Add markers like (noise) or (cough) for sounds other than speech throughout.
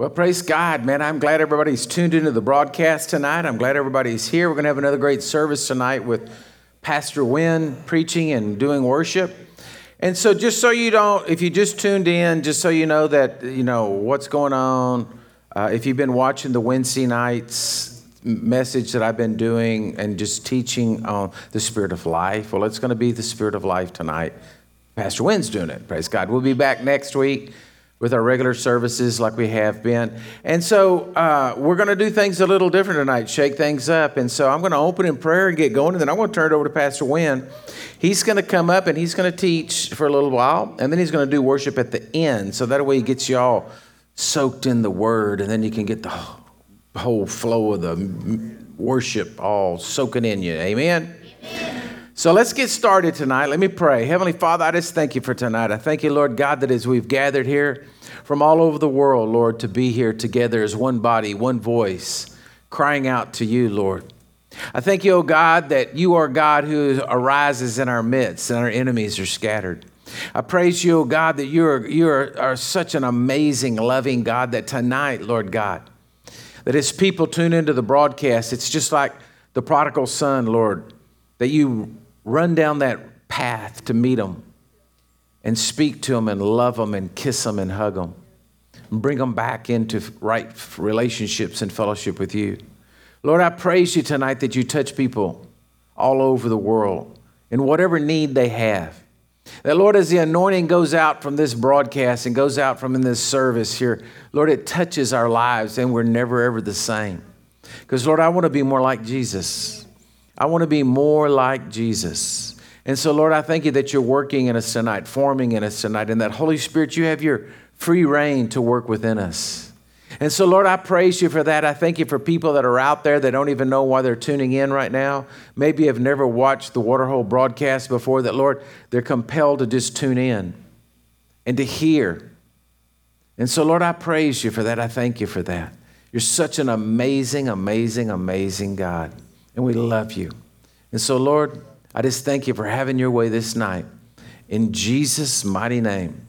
Well, praise God, man. I'm glad everybody's tuned into the broadcast tonight. I'm glad everybody's here. We're going to have another great service tonight with Pastor Wynne preaching and doing worship. And so, just so you don't, if you just tuned in, just so you know that, you know, what's going on, uh, if you've been watching the Wednesday nights message that I've been doing and just teaching on the Spirit of life, well, it's going to be the Spirit of life tonight. Pastor Wynne's doing it. Praise God. We'll be back next week with our regular services like we have been. And so uh, we're going to do things a little different tonight, shake things up. And so I'm going to open in prayer and get going, and then I'm going to turn it over to Pastor Wynne. He's going to come up and he's going to teach for a little while, and then he's going to do worship at the end. So that way he gets you all soaked in the word, and then you can get the whole flow of the worship all soaking in you. Amen. So let's get started tonight. Let me pray. Heavenly Father, I just thank you for tonight. I thank you, Lord God, that as we've gathered here from all over the world, Lord, to be here together as one body, one voice, crying out to you, Lord. I thank you, O God, that you are God who arises in our midst and our enemies are scattered. I praise you, O God, that you are, you are, are such an amazing, loving God that tonight, Lord God, that as people tune into the broadcast, it's just like the prodigal son, Lord, that you run down that path to meet them and speak to them and love them and kiss them and hug them and bring them back into right relationships and fellowship with you. Lord, I praise you tonight that you touch people all over the world in whatever need they have. That, Lord, as the anointing goes out from this broadcast and goes out from in this service here, Lord, it touches our lives and we're never ever the same. Because, Lord, I want to be more like Jesus. I want to be more like Jesus. And so, Lord, I thank you that you're working in us tonight, forming in us tonight, and that Holy Spirit, you have your free reign to work within us. And so, Lord, I praise you for that. I thank you for people that are out there that don't even know why they're tuning in right now. Maybe have never watched the Waterhole broadcast before, that, Lord, they're compelled to just tune in and to hear. And so, Lord, I praise you for that. I thank you for that. You're such an amazing, amazing, amazing God and we love you. And so, Lord, I just thank you for having your way this night. In Jesus' mighty name.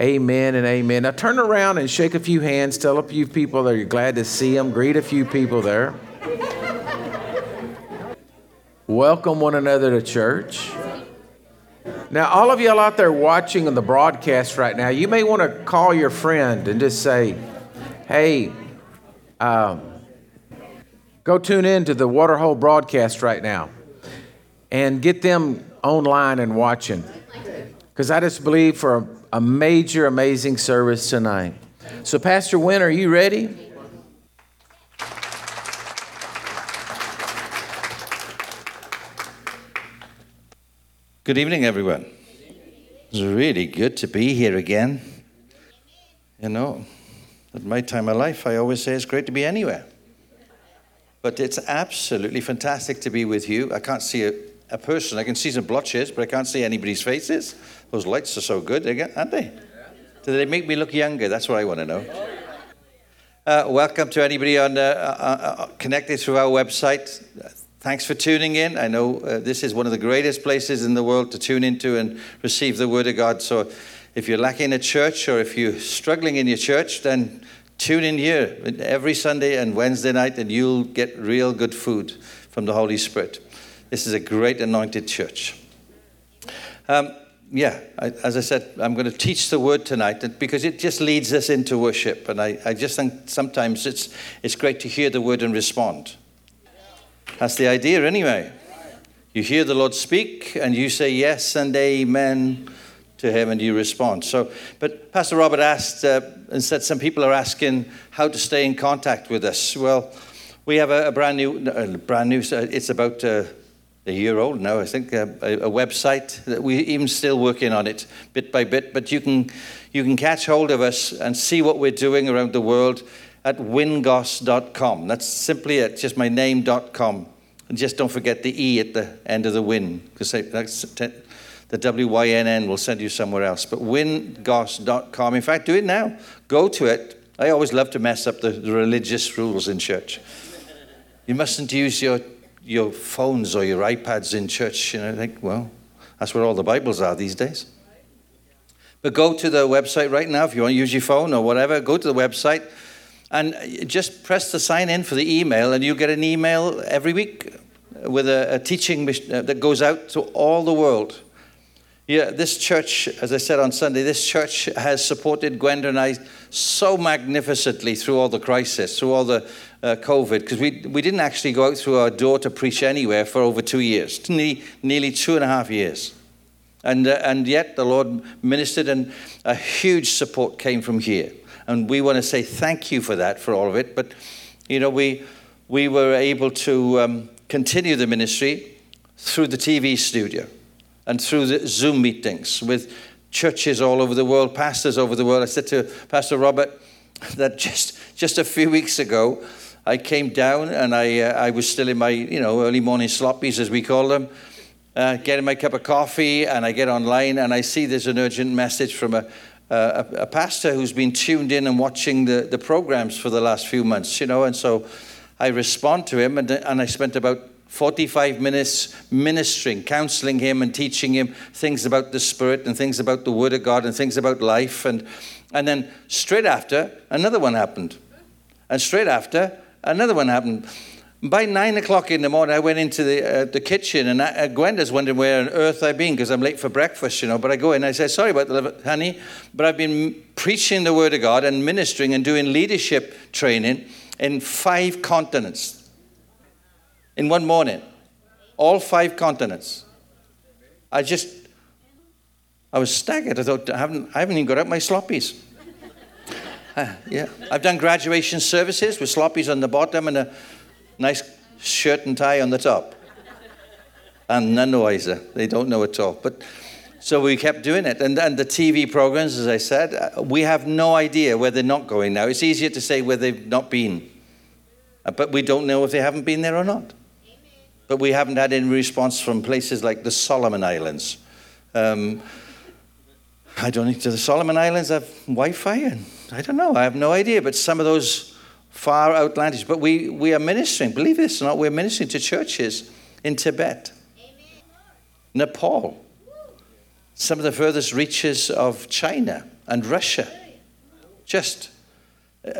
Amen and amen. Now turn around and shake a few hands. Tell a few people that you're glad to see them. Greet a few people there. Welcome one another to church. Now, all of y'all out there watching on the broadcast right now, you may want to call your friend and just say, hey, um, Go tune in to the Waterhole broadcast right now and get them online and watching. Because I just believe for a, a major, amazing service tonight. So, Pastor Wynne, are you ready? Good evening, everyone. It's really good to be here again. You know, at my time of life, I always say it's great to be anywhere. But it's absolutely fantastic to be with you. I can't see a, a person. I can see some blotches, but I can't see anybody's faces. Those lights are so good, aren't they? Do they make me look younger? That's what I want to know. Uh, welcome to anybody on uh, uh, uh connected through our website. Thanks for tuning in. I know uh, this is one of the greatest places in the world to tune into and receive the Word of God. So, if you're lacking a church or if you're struggling in your church, then Tune in here every Sunday and Wednesday night, and you'll get real good food from the Holy Spirit. This is a great anointed church. Um, yeah, I, as I said, I'm going to teach the word tonight because it just leads us into worship. And I, I just think sometimes it's, it's great to hear the word and respond. That's the idea, anyway. You hear the Lord speak, and you say yes and amen to him and you respond. So, but Pastor Robert asked uh, and said some people are asking how to stay in contact with us. Well, we have a, a brand new, uh, brand new. It's about uh, a year old now, I think, uh, a, a, website that we even still working on it bit by bit. But you can you can catch hold of us and see what we're doing around the world at wynnegoss.com. That's simply it, just my name.com. And just don't forget the E at the end of the win, because that's the WYNN will send you somewhere else. But wynnegoss.com. In fact, do it now. Go to it. I always love to mess up the, religious rules in church. You mustn't use your, your phones or your iPads in church. You know, think, well, that's where all the Bibles are these days. But go to the website right now if you want to use your phone or whatever. Go to the website And just press the sign in for the email, and you get an email every week with a, a teaching uh, that goes out to all the world. Yeah, this church, as I said on Sunday, this church has supported Gwenda and I so magnificently through all the crisis, through all the uh, COVID, because we, we didn't actually go out through our door to preach anywhere for over two years, nearly, nearly two and a half years. And, uh, and yet the Lord ministered, and a huge support came from here. And we want to say thank you for that, for all of it. But, you know, we, we were able to um, continue the ministry through the TV studio and through the Zoom meetings with churches all over the world, pastors over the world. I said to Pastor Robert (laughs) that just, just a few weeks ago, I came down and I, uh, I was still in my, you know, early morning sloppies, as we call them, uh, getting my cup of coffee, and I get online and I see there's an urgent message from a, a, a, pastor who's been tuned in and watching the, the programs for the last few months, you know, and so I respond to him, and, and I spent about 45 minutes ministering, counseling him, and teaching him things about the Spirit and things about the Word of God and things about life. And, and then straight after, another one happened. And straight after, another one happened. By nine o'clock in the morning, I went into the, uh, the kitchen, and I, uh, Gwenda's wondering where on earth I've been because I'm late for breakfast, you know. But I go in and I say, Sorry about the honey, but I've been preaching the Word of God and ministering and doing leadership training in five continents in one morning. All five continents. I just, I was staggered. I thought, I haven't, I haven't even got out my sloppies. (laughs) uh, yeah, I've done graduation services with sloppies on the bottom and a nice shirt and tie on the top. And none wiser. They don't know at all. But so we kept doing it. And, and the TV programs, as I said, uh, we have no idea where they're not going now. It's easier to say where they've not been. Uh, but we don't know if they haven't been there or not. But we haven't had any response from places like the Solomon Islands. Um, I don't think the Solomon Islands have Wi Fi? And I don't know. I have no idea. But some of those far outlandish. But we, we are ministering, believe this or not, we're ministering to churches in Tibet, Amen. Nepal, some of the furthest reaches of China and Russia. Just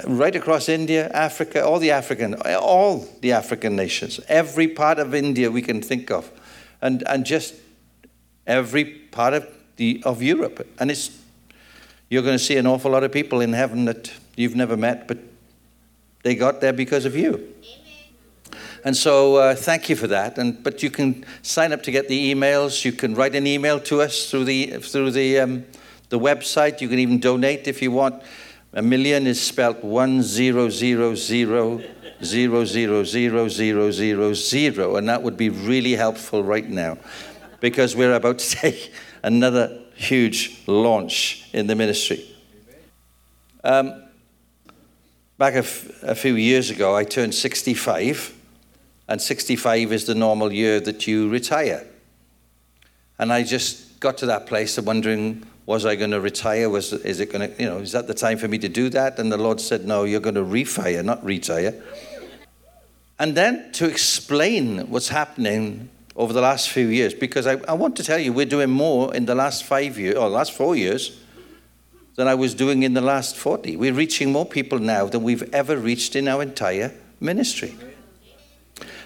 right across India, Africa, all the African, all the African nations, every part of India we can think of, and, and just every part of, the, of Europe. And it's, you're going to see an awful lot of people in heaven that you've never met, but they got there because of you. And so, uh, thank you for that. And but you can sign up to get the emails. You can write an email to us through the through the um, the website. You can even donate if you want. A million is spelled one zero zero zero zero zero zero zero zero zero, and that would be really helpful right now, because we're about to (laughs) take another huge launch in the ministry. Um, Back a, f- a few years ago, I turned 65, and 65 is the normal year that you retire. And I just got to that place of wondering, was I going to retire? Was, is it going to, you know, is that the time for me to do that? And the Lord said, no, you're going to refire, not retire. And then to explain what's happening over the last few years, because I, I want to tell you, we're doing more in the last five years, or last four years, than I was doing in the last 40. We're reaching more people now than we've ever reached in our entire ministry.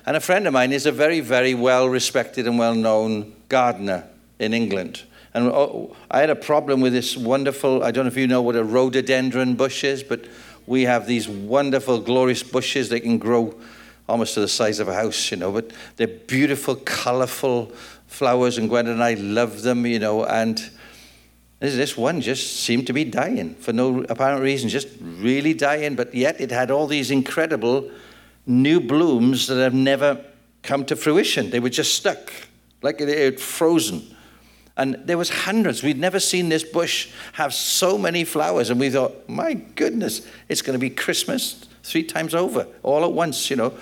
And a friend of mine is a very, very well respected and well known gardener in England. And oh, I had a problem with this wonderful, I don't know if you know what a rhododendron bush is, but we have these wonderful, glorious bushes that can grow almost to the size of a house, you know, but they're beautiful, colorful flowers, and Gwen and I love them, you know, and this one just seemed to be dying for no apparent reason, just really dying, but yet it had all these incredible new blooms that have never come to fruition. They were just stuck, like they had frozen. And there was hundreds. We'd never seen this bush have so many flowers. And we thought, my goodness, it's going to be Christmas three times over, all at once, you know.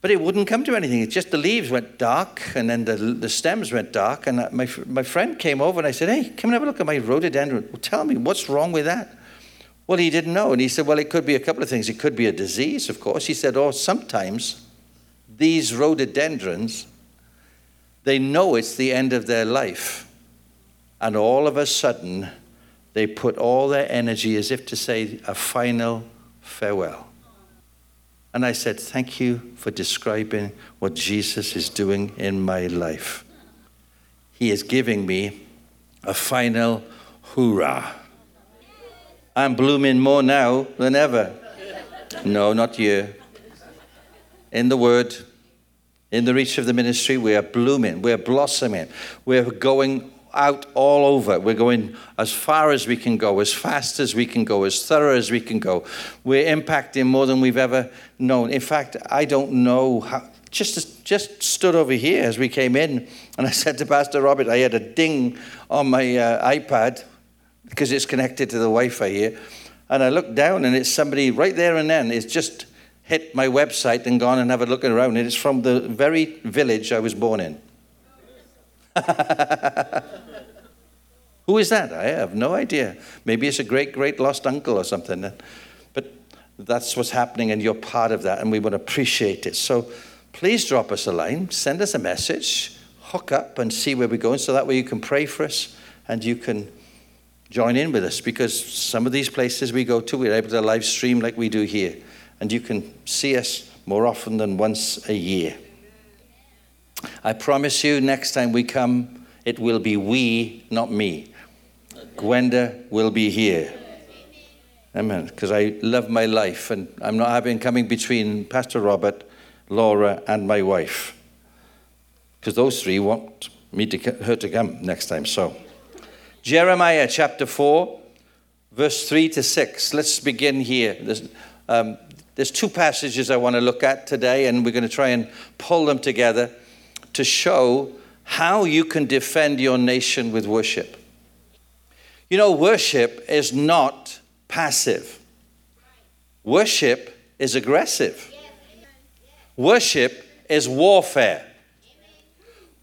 But it wouldn't come to anything. It's just the leaves went dark, and then the, the stems went dark. And uh, my, my friend came over, and I said, Hey, come and have a look at my rhododendron. Well, tell me, what's wrong with that? Well, he didn't know. And he said, Well, it could be a couple of things. It could be a disease, of course. He said, Oh, sometimes these rhododendrons, they know it's the end of their life. And all of a sudden, they put all their energy as if to say, a final farewell. And I said, Thank you for describing what Jesus is doing in my life. He is giving me a final hoorah. I'm blooming more now than ever. No, not you. In the Word, in the reach of the ministry, we are blooming, we're blossoming, we're going out all over. We're going as far as we can go, as fast as we can go, as thorough as we can go. We're impacting more than we've ever known. In fact, I don't know how. Just, just stood over here as we came in, and I said to Pastor Robert, I had a ding on my uh, iPad because it's connected to the Wi Fi here. And I looked down, and it's somebody right there and then. It's just hit my website and gone and have a look around. And it's from the very village I was born in. (laughs) Who is that? I have no idea. Maybe it's a great, great lost uncle or something. But that's what's happening, and you're part of that, and we would appreciate it. So please drop us a line, send us a message, hook up, and see where we're going, so that way you can pray for us and you can join in with us because some of these places we go to, we're able to live stream like we do here, and you can see us more often than once a year. I promise you, next time we come, it will be we, not me. Gwenda will be here. Amen. Because I love my life, and I'm not having coming between Pastor Robert, Laura, and my wife. Because those three want me to her to come next time. So, Jeremiah chapter four, verse three to six. Let's begin here. There's, um, there's two passages I want to look at today, and we're going to try and pull them together to show how you can defend your nation with worship. You know, worship is not passive, worship is aggressive, worship is warfare.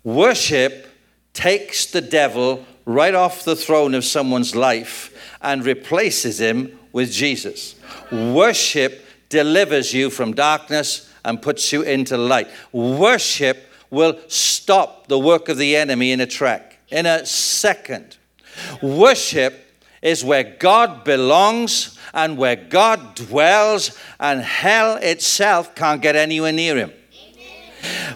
Worship takes the devil right off the throne of someone's life and replaces him with Jesus. Worship delivers you from darkness and puts you into light. Worship will stop the work of the enemy in a track, in a second. Worship is where God belongs and where God dwells, and hell itself can't get anywhere near him.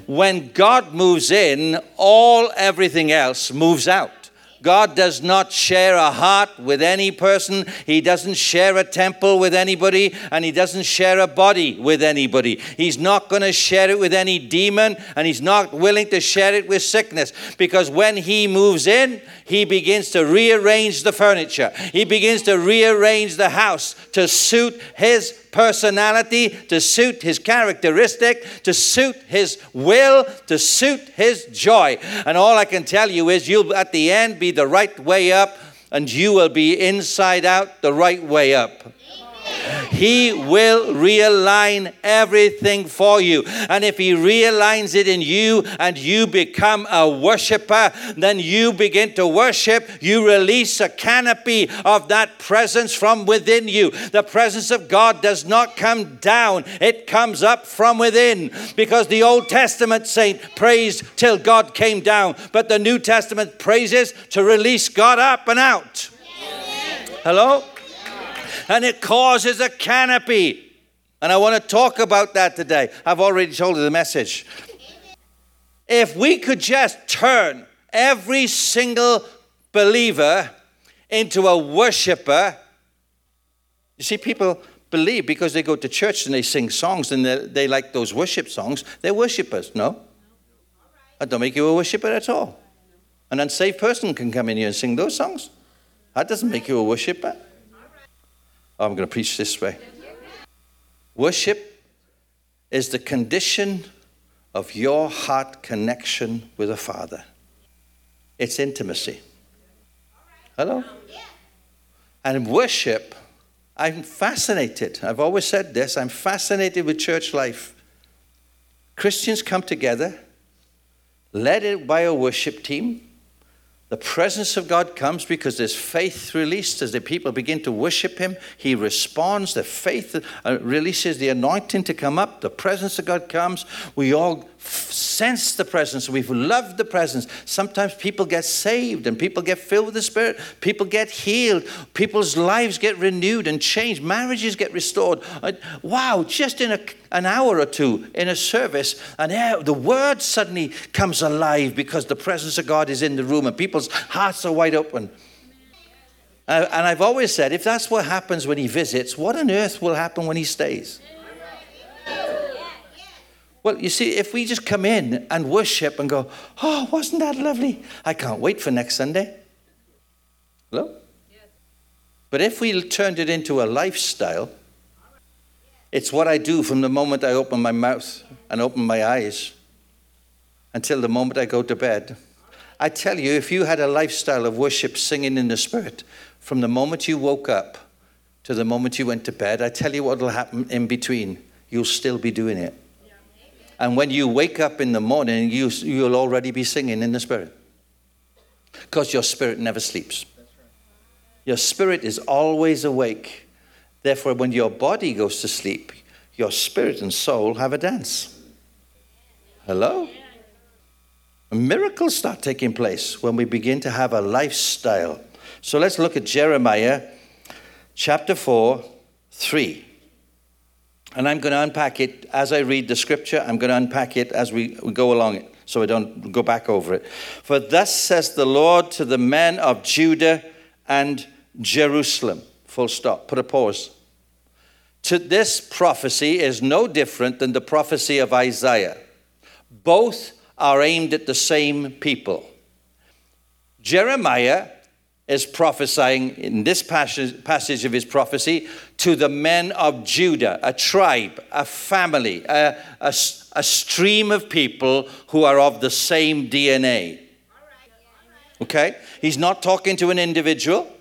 When God moves in, all everything else moves out. God does not share a heart with any person. He doesn't share a temple with anybody, and He doesn't share a body with anybody. He's not going to share it with any demon, and He's not willing to share it with sickness because when He moves in, He begins to rearrange the furniture, He begins to rearrange the house to suit His personality, to suit his characteristic, to suit his will, to suit his joy. And all I can tell you is you'll at the end be the right way up, and you will be inside out the right way up. He will realign everything for you. And if He realigns it in you and you become a worshiper, then you begin to worship. You release a canopy of that presence from within you. The presence of God does not come down, it comes up from within. Because the Old Testament saint praised till God came down, but the New Testament praises to release God up and out. Hello? And it causes a canopy. And I want to talk about that today. I've already told you the message. If we could just turn every single believer into a worshiper, you see, people believe because they go to church and they sing songs and they, they like those worship songs, they're worshipers. No? That don't make you a worshiper at all. An unsaved person can come in here and sing those songs. That doesn't make you a worshiper. I'm going to preach this way. Worship is the condition of your heart connection with the Father. It's intimacy. Hello? And worship, I'm fascinated. I've always said this I'm fascinated with church life. Christians come together, led by a worship team, The presence of God comes because there's faith released as the people begin to worship Him. He responds. The faith uh, releases the anointing to come up. The presence of God comes. We all sense the presence. We've loved the presence. Sometimes people get saved and people get filled with the Spirit. People get healed. People's lives get renewed and changed. Marriages get restored. Wow, just in a, an hour or two in a service, and the word suddenly comes alive because the presence of God is in the room and people's hearts are wide open. Uh, and I've always said, if that's what happens when he visits, what on earth will happen when he stays? Well, you see, if we just come in and worship and go, oh, wasn't that lovely? I can't wait for next Sunday. Hello? But if we turned it into a lifestyle, it's what I do from the moment I open my mouth and open my eyes until the moment I go to bed. I tell you, if you had a lifestyle of worship, singing in the Spirit, from the moment you woke up to the moment you went to bed, I tell you what will happen in between. You'll still be doing it. And when you wake up in the morning, you, you'll already be singing in the Spirit. Because your spirit never sleeps. Your spirit is always awake. Therefore, when your body goes to sleep, your spirit and soul have a dance. Hello? Miracles start taking place when we begin to have a lifestyle. So let's look at Jeremiah chapter 4, 3. And I'm going to unpack it as I read the scripture. I'm going to unpack it as we, we go along it so I don't go back over it. For thus says the Lord to the men of Judah and Jerusalem. Full stop. Put a pause. To this prophecy is no different than the prophecy of Isaiah. Both are aimed at the same people. Jeremiah is prophesying in this passage of his prophecy to the men of Judah, a tribe, a family, a, a, a stream of people who are of the same DNA. Okay? He's not talking to an individual.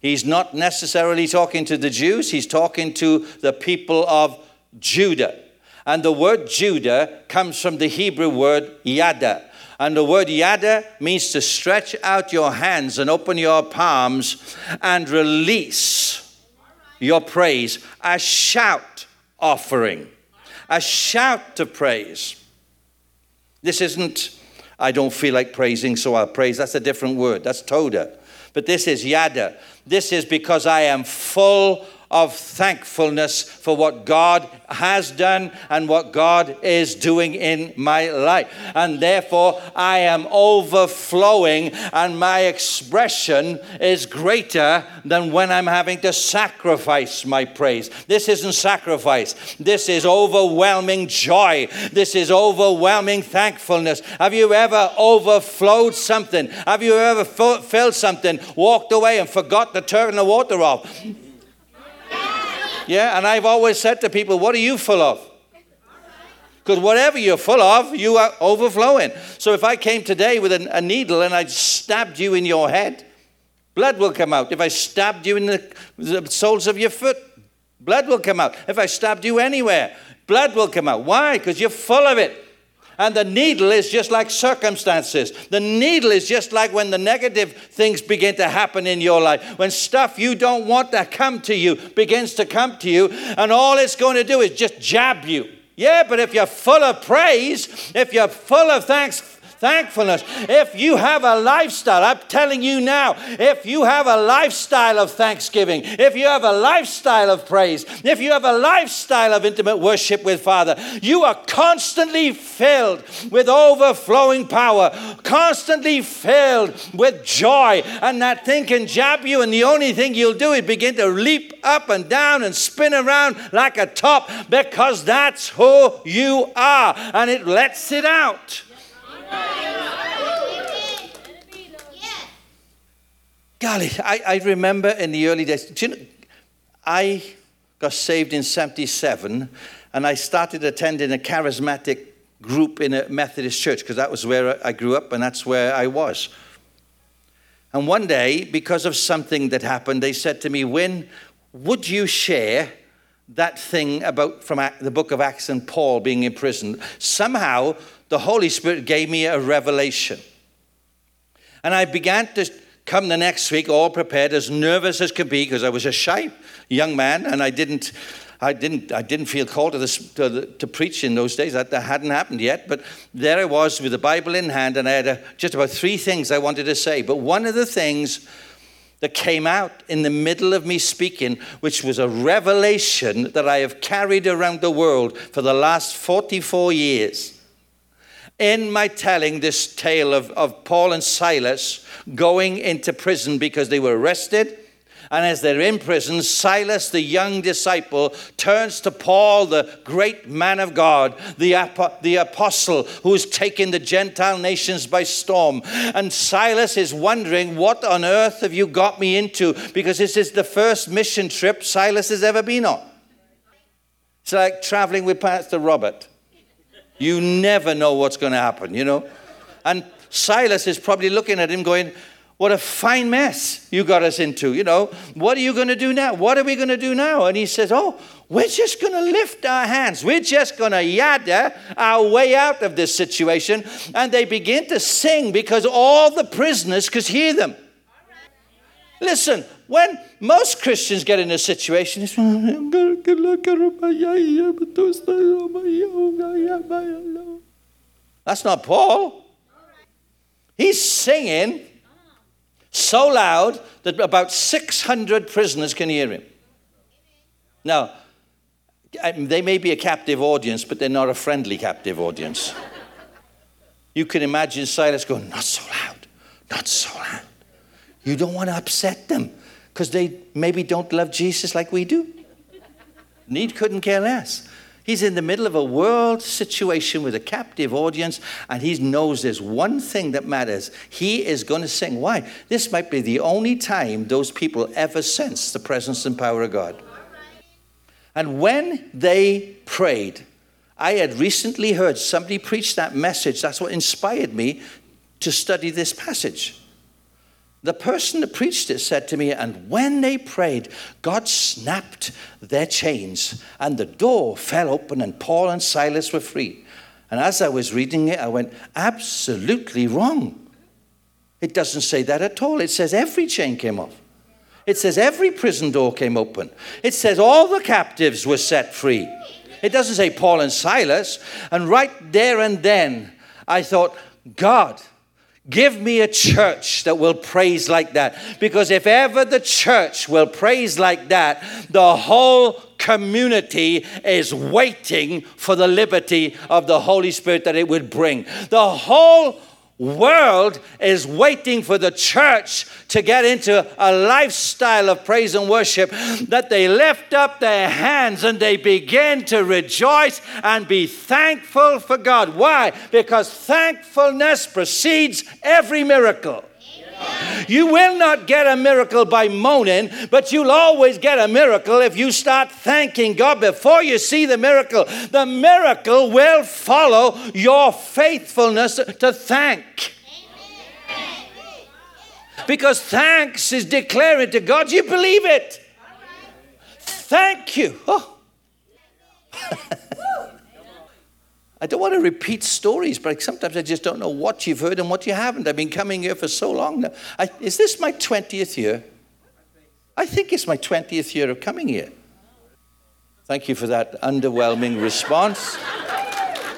He's not necessarily talking to the Jews. He's talking to the people of Judah. And the word Judah comes from the Hebrew word yada, and the word yada means to stretch out your hands and open your palms and release your praise. A shout offering, a shout to praise. This isn't, I don't feel like praising, so I'll praise. That's a different word. That's toda. But this is yada. This is because I am full of thankfulness for what God has done and what God is doing in my life. And therefore, I am overflowing, and my expression is greater than when I'm having to sacrifice my praise. This isn't sacrifice, this is overwhelming joy. This is overwhelming thankfulness. Have you ever overflowed something? Have you ever filled something, walked away, and forgot to turn the water off? Yeah, and I've always said to people, What are you full of? Because whatever you're full of, you are overflowing. So if I came today with a, a, needle and I stabbed you in your head, blood will come out. If I stabbed you in the, the soles of your foot, blood will come out. If I stabbed you anywhere, blood will come out. Why? Because you're full of it. And the needle is just like circumstances. The needle is just like when the negative things begin to happen in your life. When stuff you don't want to come to you begins to come to you, and all it's going to do is just jab you. Yeah, but if you're full of praise, if you're full of thanks, thankfulness. If you have a lifestyle, I'm telling you now, if you have a lifestyle of thanksgiving, if you have a lifestyle of praise, if you have a lifestyle of intimate worship with Father, you are constantly filled with overflowing power, constantly filled with joy, and that thing can jab you, and the only thing you'll do is begin to leap up and down and spin around like a top because that's who you are, and it lets it out. Golly, I, I remember in the early days, you know, I got saved in 77 and I started attending a charismatic group in a Methodist church because that was where I grew up and that's where I was. And one day, because of something that happened, they said to me, Wynne, would you share that thing about from the book of Acts and Paul being imprisoned? Somehow the Holy Spirit gave me a revelation. And I began to come the next week all prepared, as nervous as could be, because I was a shy young man and I didn't. I didn't, I didn't feel called to, this, to, to preach in those days. That, that hadn't happened yet. But there I was with the Bible in hand, and I had a, just about three things I wanted to say. But one of the things that came out in the middle of me speaking, which was a revelation that I have carried around the world for the last 44 years. In my telling this tale of, of Paul and Silas going into prison because they were arrested and as they're in prison, Silas, the young disciple, turns to Paul, the great man of God, the, the apostle who's taken the Gentile nations by storm. And Silas is wondering, What on earth have you got me into? Because this is the first mission trip Silas has ever been on. It's like traveling with Pastor Robert. You never know what's going to happen, you know? And Silas is probably looking at him going, what a fine mess you got us into. You know, what are you going to do now? What are we going to do now? And he says, Oh, we're just going to lift our hands. We're just going to yada our way out of this situation. And they begin to sing because all the prisoners could hear them. Listen, when most Christians get in a situation, it's oh, that's not Paul. He's singing so loud that about 600 prisoners can hear him. Now, they may be a captive audience, but they're not a friendly captive audience. You can imagine Silas going, Not so loud, not so loud. You don't want to upset them because they maybe don't love Jesus like we do. Need couldn't care less. He's in the middle of a world situation with a captive audience, and he knows there's one thing that matters. He is going to sing. Why? This might be the only time those people ever sense the presence and power of God. And when they prayed, I had recently heard somebody preach that message. That's what inspired me to study this passage. The person that preached it said to me, and when they prayed, God snapped their chains, and the door fell open, and Paul and Silas were free. And as I was reading it, I went, absolutely wrong. It doesn't say that at all. It says every chain came off. It says every prison door came open. It says all the captives were set free. It doesn't say Paul and Silas. And right there and then, I thought, God, Give me a church that will praise like that. Because if ever the church will praise like that, the whole community is waiting for the liberty of the Holy Spirit that it would bring. The whole world is waiting for the church to get into a lifestyle of praise and worship that they lift up their hands and they begin to rejoice and be thankful for God. Why? Because thankfulness precedes every miracle. You will not get a miracle by moaning, but you'll always get a miracle if you start thanking God before you see the miracle. The miracle will follow your faithfulness to thank. Because thanks is declaring to God, you believe it. Thank you. Oh. (laughs) (laughs) I don't want to repeat stories, but sometimes I just don't know what you've heard and what you haven't. I've been coming here for so long now. I, is this my 20th year? I think it's my 20th year of coming here. Thank you for that underwhelming response.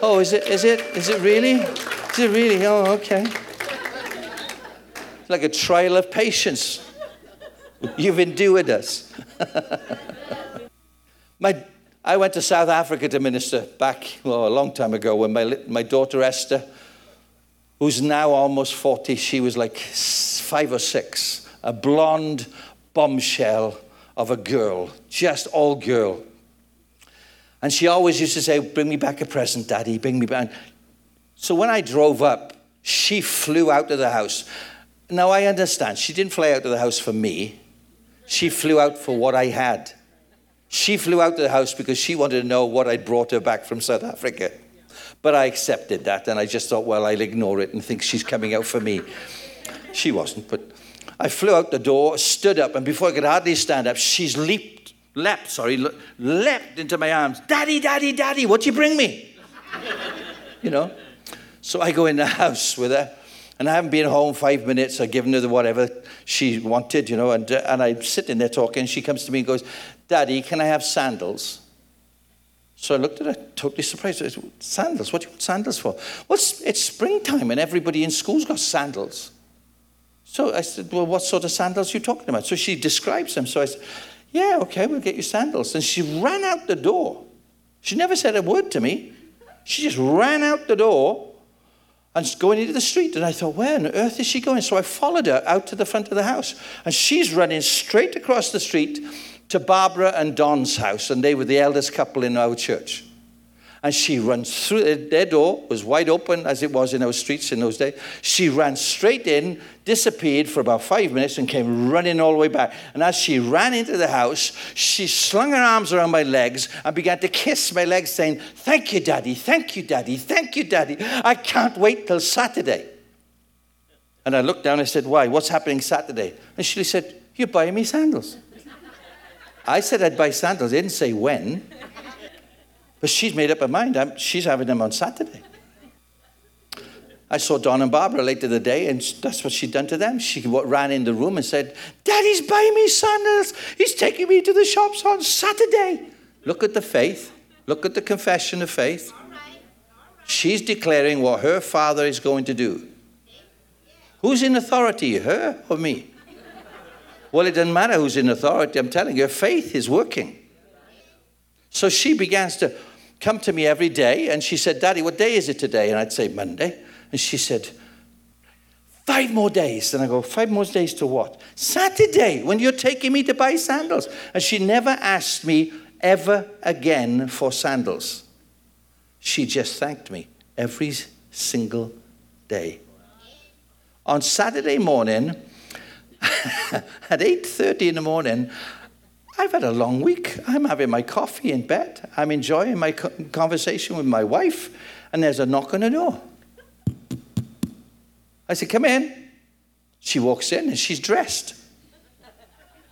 Oh, is it? Is it? Is it really? Is it really? Oh, okay. It's like a trial of patience. You've endured us. (laughs) my I went to South Africa to minister back well, a long time ago when my, my daughter Esther, who's now almost 40, she was like five or six, a blonde bombshell of a girl, just all girl. And she always used to say, Bring me back a present, Daddy, bring me back. So when I drove up, she flew out of the house. Now I understand, she didn't fly out of the house for me, she flew out for what I had. She flew out to the house because she wanted to know what I'd brought her back from South Africa. But I accepted that and I just thought, well, I'll ignore it and think she's coming out for me. She wasn't, but I flew out the door, stood up, and before I could hardly stand up, she's leaped, leapt, sorry, leapt into my arms. Daddy, daddy, daddy, what'd you bring me? you know? So I go in the house with her, And I haven't been home five minutes. I've given her the whatever she wanted, you know. And, uh, and I'm sitting there talking. She comes to me and goes, Daddy, can I have sandals? So I looked at her, totally surprised. I said, sandals? What do you want sandals for? Well, it's springtime and everybody in school's got sandals. So I said, Well, what sort of sandals are you talking about? So she describes them. So I said, Yeah, okay, we'll get you sandals. And she ran out the door. She never said a word to me. She just ran out the door and going into the street. And I thought, where on earth is she going? So I followed her out to the front of the house. And she's running straight across the street to Barbara and Don's house. And they were the eldest couple in our church. And she runs through their door was wide open as it was in our streets in those days. She ran straight in disappeared for about five minutes and came running all the way back. And as she ran into the house she slung her arms around my legs and began to kiss my legs saying thank you daddy. Thank you daddy. Thank you daddy. I can't wait till saturday. And i looked down and said why? What's happening saturday? And she said you're buying me sandals i said i'd buy sandals didn't say when but she's made up her mind. I'm, she's having them on Saturday. I saw Don and Barbara later the day, and that's what she'd done to them. She ran in the room and said, Daddy's buying me sandals. He's taking me to the shops on Saturday. Look at the faith. Look at the confession of faith. She's declaring what her father is going to do. Who's in authority, her or me? Well, it doesn't matter who's in authority. I'm telling you, faith is working. So she begins to come to me every day and she said, Daddy, what day is it today? And I'd say, Monday. And she said, Five more days. And I go, Five more days to what? Saturday, when you're taking me to buy sandals. And she never asked me ever again for sandals. She just thanked me every single day. On Saturday morning, (laughs) at 8:30 in the morning, I've had a long week. I'm having my coffee in bed. I'm enjoying my conversation with my wife, and there's a knock on the door. I said, Come in. She walks in and she's dressed.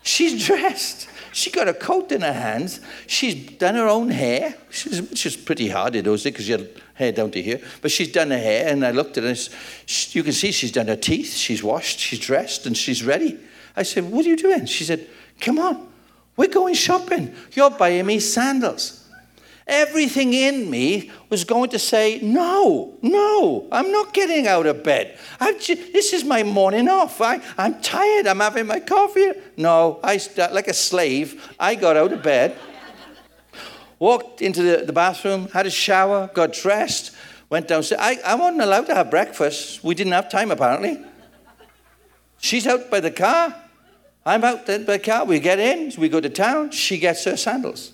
She's (laughs) dressed. She got a coat in her hands. She's done her own hair, which is pretty hard those days because she had hair down to here. But she's done her hair, and I looked at her. you can see she's done her teeth. She's washed. She's dressed, and she's ready. I said, "What are you doing?" She said, "Come on." We're going shopping. You're buying me sandals. Everything in me was going to say, No, no, I'm not getting out of bed. Just, this is my morning off. I, I'm tired. I'm having my coffee. No, I, like a slave, I got out of bed, walked into the, the bathroom, had a shower, got dressed, went downstairs. I, I wasn't allowed to have breakfast. We didn't have time, apparently. She's out by the car. I'm out by the car. We get in, we go to town. She gets her sandals.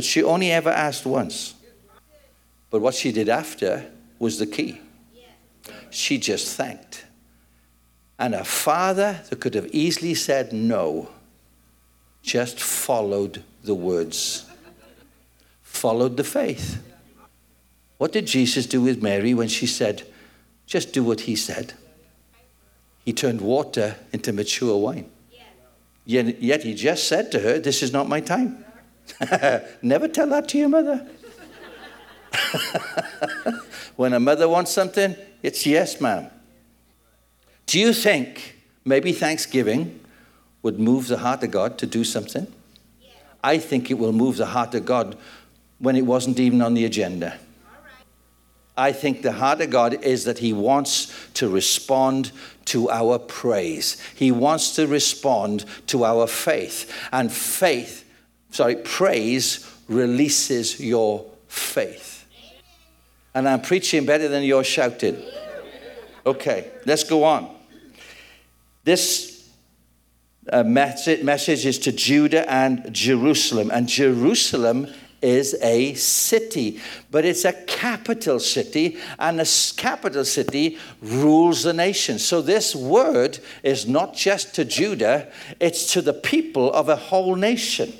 But she only ever asked once. But what she did after was the key. She just thanked. And her father, that could have easily said no, just followed the words, followed the faith. What did Jesus do with Mary when she said, just do what he said? He turned water into mature wine. Yet, yet he just said to her, This is not my time. (laughs) Never tell that to your mother. (laughs) when a mother wants something, it's yes, ma'am. Do you think maybe Thanksgiving would move the heart of God to do something? I think it will move the heart of God when it wasn't even on the agenda. I think the heart of God is that He wants to respond to our praise. He wants to respond to our faith. And faith, sorry, praise releases your faith. And I'm preaching better than you're shouting. Okay, let's go on. This uh, message is to Judah and Jerusalem. And Jerusalem is a city, but it's a capital city, and a capital city rules the nation. So this word is not just to Judah, it's to the people of a whole nation.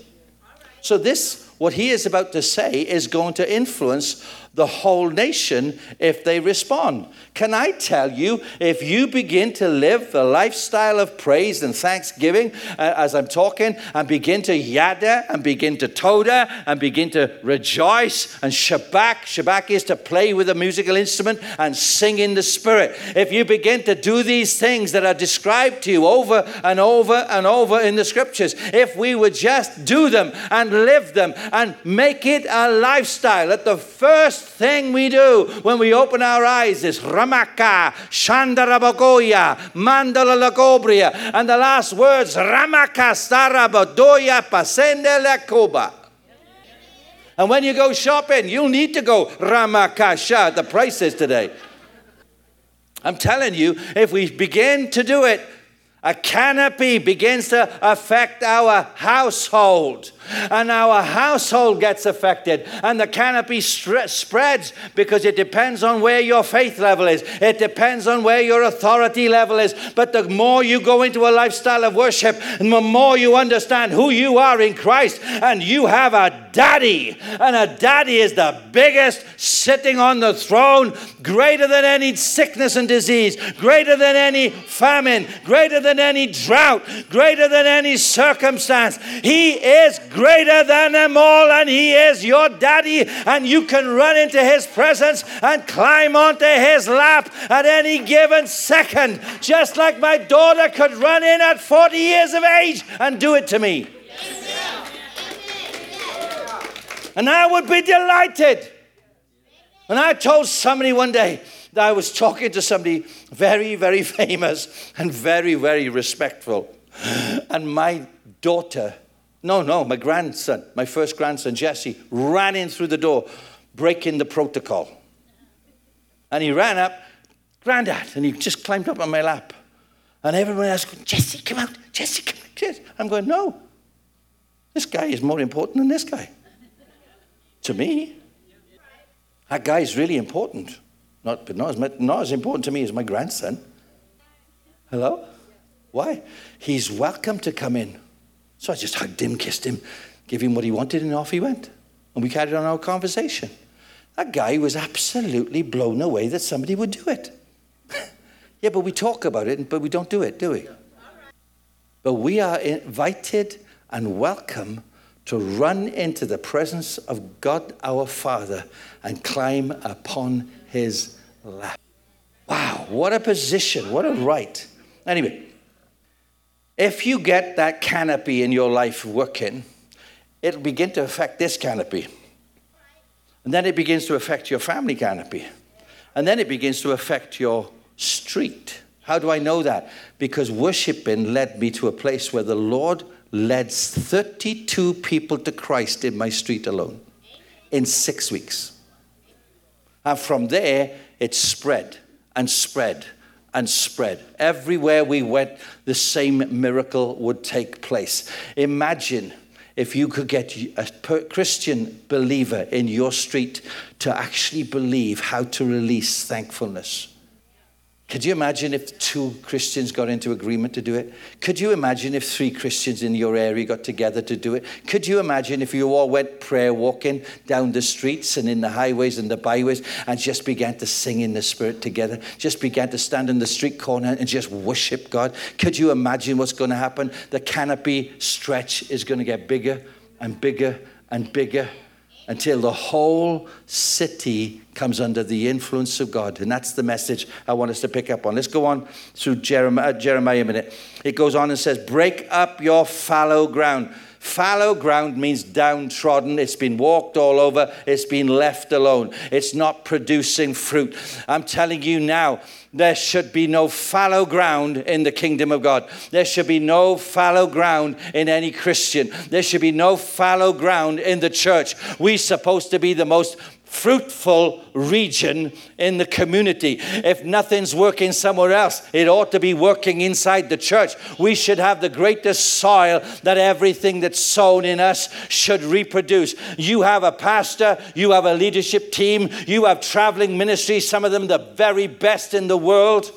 So this what he is about to say is going to influence the whole nation if they respond. Can I tell you, if you begin to live the lifestyle of praise and thanksgiving uh, as I'm talking, and begin to yada, and begin to toda, and begin to rejoice, and shabak, shabak is to play with a musical instrument and sing in the spirit. If you begin to do these things that are described to you over and over and over in the scriptures, if we would just do them and live them and make it a lifestyle, that the first thing we do when we open our eyes is Ramaka, Shandarabagoya, Mandala Lagobria, and the last words Ramaka Starabadoya Pasende Lakoba. And when you go shopping, you'll need to go Ramakasha, the prices today. I'm telling you, if we begin to do it, a canopy begins to affect our household and our household gets affected, and the canopy spreads because it depends on where your faith level is, it depends on where your authority level is. But the more you go into a lifestyle of worship, and the more you understand who you are in Christ, and you have a daddy, and a daddy is the biggest sitting on the throne, greater than any sickness and disease, greater than any famine, greater than any drought, greater than any circumstance. He is greater than them all, and He is your daddy, and you can run into His presence and climb onto His lap at any given second, just like my daughter could run in at 40 years of age and do it to me. And I would be delighted. And I told somebody one day that I was talking to somebody very, very (laughs) famous and very, very respectful. And my daughter no, no, my grandson, my first grandson, Jesse, ran in through the door, breaking the protocol. And he ran up, Grandad, and he just climbed up on my lap. And everyone else going, Jesse, come out, Jesse, come out. I'm going, no. This guy is more important than this guy. to me. That guy is really important. Not, but not as, not as important to me as my grandson. Hello? Why? He's welcome to come in. So I just hugged him, kissed him, gave him what he wanted, and off he went. And we carried on our conversation. That guy was absolutely blown away that somebody would do it. (laughs) yeah, but we talk about it, but we don't do it, do we? But we are invited and welcome to run into the presence of God our Father and climb upon his lap. Wow, what a position, what a right. Anyway, if you get that canopy in your life working, it'll begin to affect this canopy. And then it begins to affect your family canopy. And then it begins to affect your street. How do I know that? Because worshiping led me to a place where the Lord led 32 people to Christ in my street alone in six weeks. And from there, it spread and spread and spread. Everywhere we went, the same miracle would take place. Imagine if you could get a Christian believer in your street to actually believe how to release thankfulness. Could you imagine if two Christians got into agreement to do it? Could you imagine if three Christians in your area got together to do it? Could you imagine if you all went prayer walking down the streets and in the highways and the byways and just began to sing in the Spirit together? Just began to stand in the street corner and just worship God? Could you imagine what's going to happen? The canopy stretch is going to get bigger and bigger and bigger until the whole city comes under the influence of God. And that's the message I want us to pick up on. Let's go on through Jeremiah, uh, Jeremiah a minute. It goes on and says, Break up your fallow ground. Fallow ground means downtrodden. It's been walked all over. It's been left alone. It's not producing fruit. I'm telling you now, there should be no fallow ground in the kingdom of God. There should be no fallow ground in any Christian. There should be no fallow ground in the church. We're supposed to be the most fruitful region in the community. If nothing's working somewhere else, it ought to be working inside the church. We should have the greatest soil that everything that's sown in us should reproduce. You have a pastor, you have a leadership team, you have traveling ministries, some of them the very best in the world.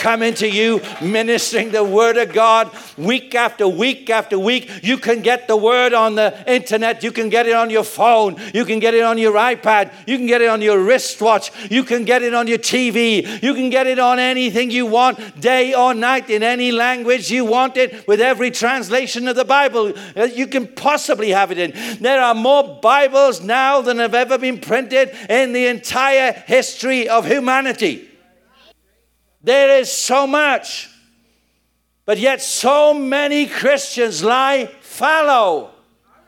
Coming to you, ministering the Word of God week after week after week. You can get the Word on the internet, you can get it on your phone, you can get it on your iPad, you can get it on your wristwatch, you can get it on your TV, you can get it on anything you want, day or night, in any language you want it, with every translation of the Bible you can possibly have it in. There are more Bibles now than have ever been printed in the entire history of humanity. There is so much. But yet, so many Christians lie fallow,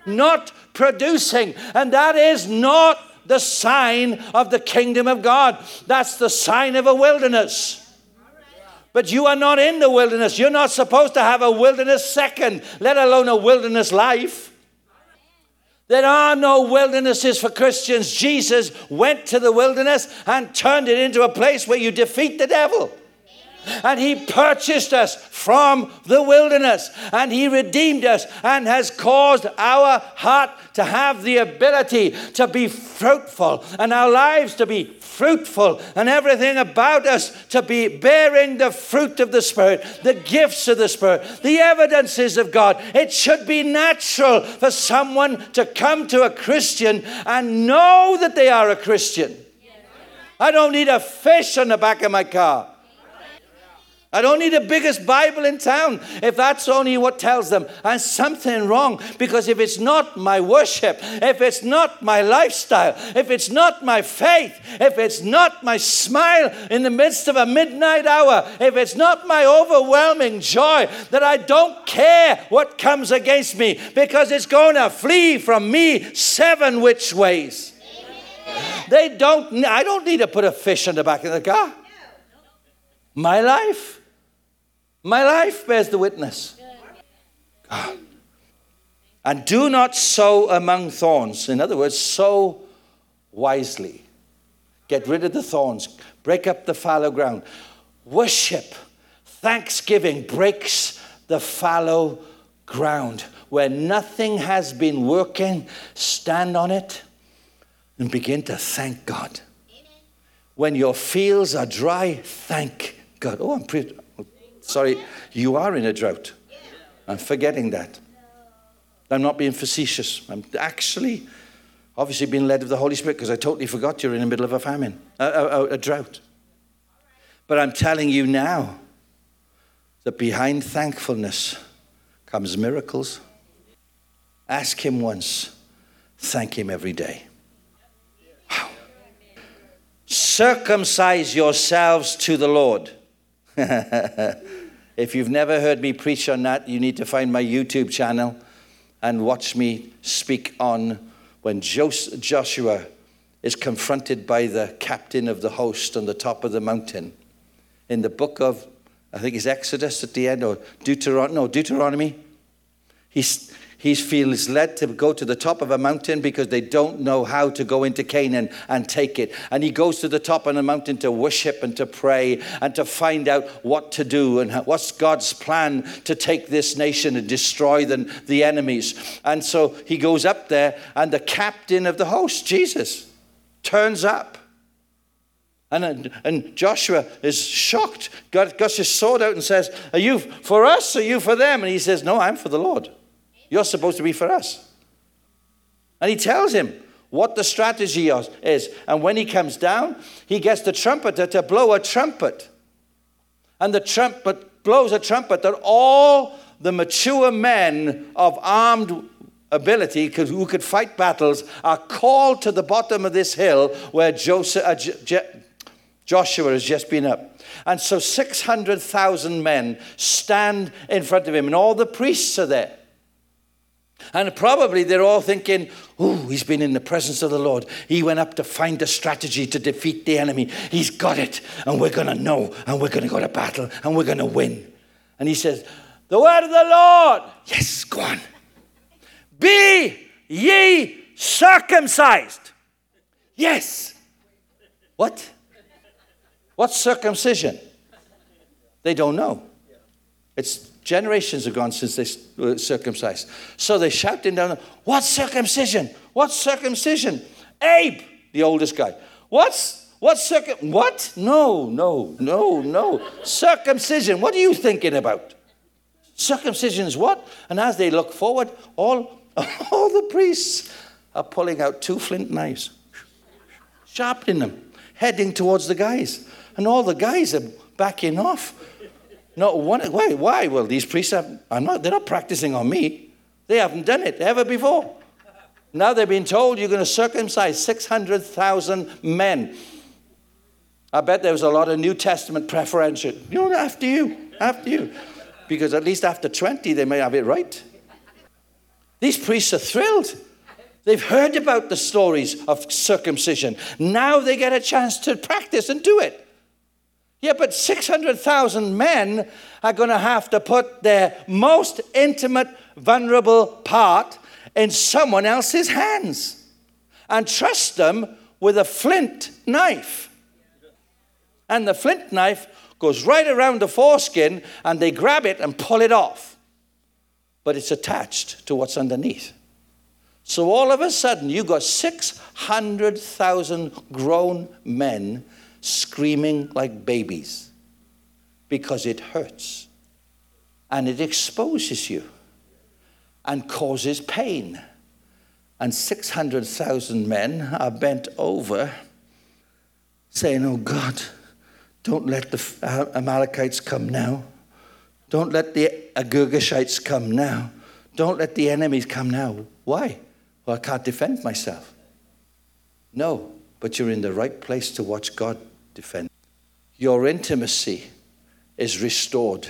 not producing. And that is not the sign of the kingdom of God. That's the sign of a wilderness. But you are not in the wilderness. You're not supposed to have a wilderness second, let alone a wilderness life. There are no wildernesses for Christians. Jesus went to the wilderness and turned it into a place where you defeat the devil. And he purchased us from the wilderness and he redeemed us and has caused our heart to have the ability to be fruitful and our lives to be fruitful and everything about us to be bearing the fruit of the Spirit, the gifts of the Spirit, the evidences of God. It should be natural for someone to come to a Christian and know that they are a Christian. I don't need a fish on the back of my car. I don't need the biggest Bible in town if that's only what tells them. And something wrong because if it's not my worship, if it's not my lifestyle, if it's not my faith, if it's not my smile in the midst of a midnight hour, if it's not my overwhelming joy that I don't care what comes against me because it's going to flee from me seven which ways. They don't, I don't need to put a fish in the back of the car. My life. My life bears the witness. God. And do not sow among thorns. In other words, sow wisely. Get rid of the thorns. Break up the fallow ground. Worship, thanksgiving breaks the fallow ground. Where nothing has been working, stand on it and begin to thank God. When your fields are dry, thank God. Oh, I'm pretty. Sorry, you are in a drought. I'm forgetting that. I'm not being facetious. I'm actually, obviously, being led of the Holy Spirit because I totally forgot you're in the middle of a famine, a, a, a drought. But I'm telling you now that behind thankfulness comes miracles. Ask Him once, thank Him every day. Wow. Circumcise yourselves to the Lord. (laughs) if you've never heard me preach on that, you need to find my YouTube channel and watch me speak on when Joshua is confronted by the captain of the host on the top of the mountain. In the book of, I think it's Exodus at the end, or Deuteronomy, no, Deuteronomy. He's, he feels led to go to the top of a mountain because they don't know how to go into Canaan and take it. And he goes to the top of the mountain to worship and to pray and to find out what to do and what's God's plan to take this nation and destroy the, the enemies. And so he goes up there, and the captain of the host, Jesus, turns up. And, and Joshua is shocked, got, got his sword out and says, Are you for us? Are you for them? And he says, No, I'm for the Lord. You're supposed to be for us. And he tells him what the strategy is. And when he comes down, he gets the trumpeter to blow a trumpet. And the trumpet blows a trumpet that all the mature men of armed ability who could fight battles are called to the bottom of this hill where Joseph, uh, Joshua has just been up. And so 600,000 men stand in front of him, and all the priests are there. And probably they're all thinking, oh, he's been in the presence of the Lord. He went up to find a strategy to defeat the enemy. He's got it. And we're going to know. And we're going to go to battle. And we're going to win. And he says, The word of the Lord. Yes, go on. Be ye circumcised. Yes. What? What's circumcision? They don't know. It's Generations have gone since they were uh, circumcised. So they shouting down, What circumcision? What circumcision? Abe, the oldest guy. What's, What circum? What? No, no, no, no. Circumcision. What are you thinking about? Circumcision is what? And as they look forward, all, (laughs) all the priests are pulling out two flint knives, sharpening them, heading towards the guys. And all the guys are backing off. Not one. Why? Why? Well, these priests are, are not. They're not practicing on me. They haven't done it ever before. Now they've been told you're going to circumcise 600,000 men. I bet there was a lot of New Testament preferential. You know, after you, after you. Because at least after 20, they may have it right. These priests are thrilled. They've heard about the stories of circumcision. Now they get a chance to practice and do it. Yeah, but 600,000 men are going to have to put their most intimate, vulnerable part in someone else's hands and trust them with a flint knife. And the flint knife goes right around the foreskin and they grab it and pull it off. But it's attached to what's underneath. So all of a sudden, you've got 600,000 grown men screaming like babies because it hurts and it exposes you and causes pain. And 600,000 men are bent over saying, Oh God, don't let the uh, Amalekites come now. Don't let the Agurgashites come now. Don't let the enemies come now. Why? Well, I can't defend myself. No, but you're in the right place to watch God defend. Your intimacy is restored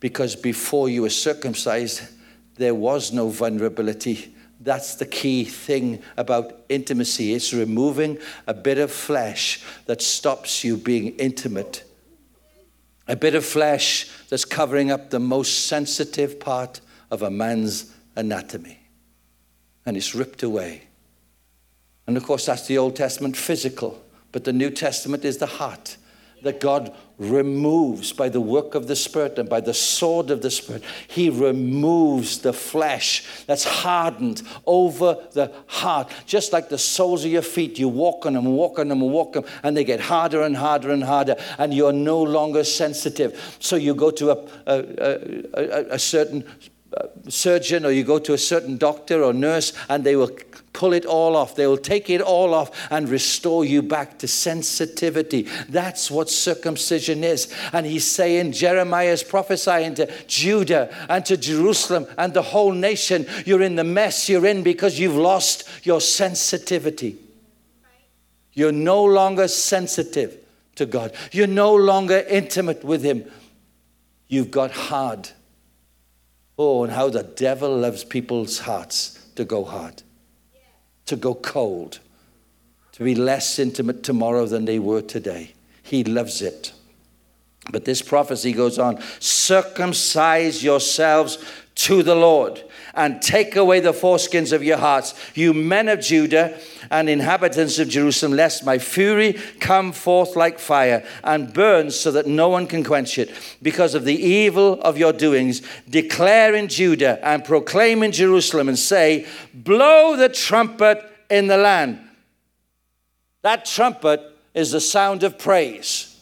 because before you were circumcised, there was no vulnerability. That's the key thing about intimacy. It's removing a bit of flesh that stops you being intimate. A bit of flesh that's covering up the most sensitive part of a man's anatomy. And it's ripped away. And of course, that's the Old Testament physical. But the New Testament is the heart that God removes by the work of the Spirit and by the sword of the Spirit. He removes the flesh that's hardened over the heart. Just like the soles of your feet, you walk on them, walk on them, walk on them, and they get harder and harder and harder, and you're no longer sensitive. So you go to a, a, a, a certain uh, surgeon or you go to a certain doctor or nurse and they will pull it all off. They will take it all off and restore you back to sensitivity. That's what circumcision is. And he's saying, Jeremiah is prophesying to Judah and to Jerusalem and the whole nation, you're in the mess you're in because you've lost your sensitivity. You're no longer sensitive to God. You're no longer intimate with Him. You've got hard. Oh, and how the devil loves people's hearts to go hard to go cold, to be less intimate tomorrow than they were today. He loves it. But this prophecy goes on circumcise yourselves to the Lord and take away the foreskins of your hearts, you men of Judah and inhabitants of Jerusalem, lest my fury come forth like fire and burn so that no one can quench it. Because of the evil of your doings, declare in Judah and proclaim in Jerusalem and say, Blow the trumpet in the land. That trumpet is the sound of praise.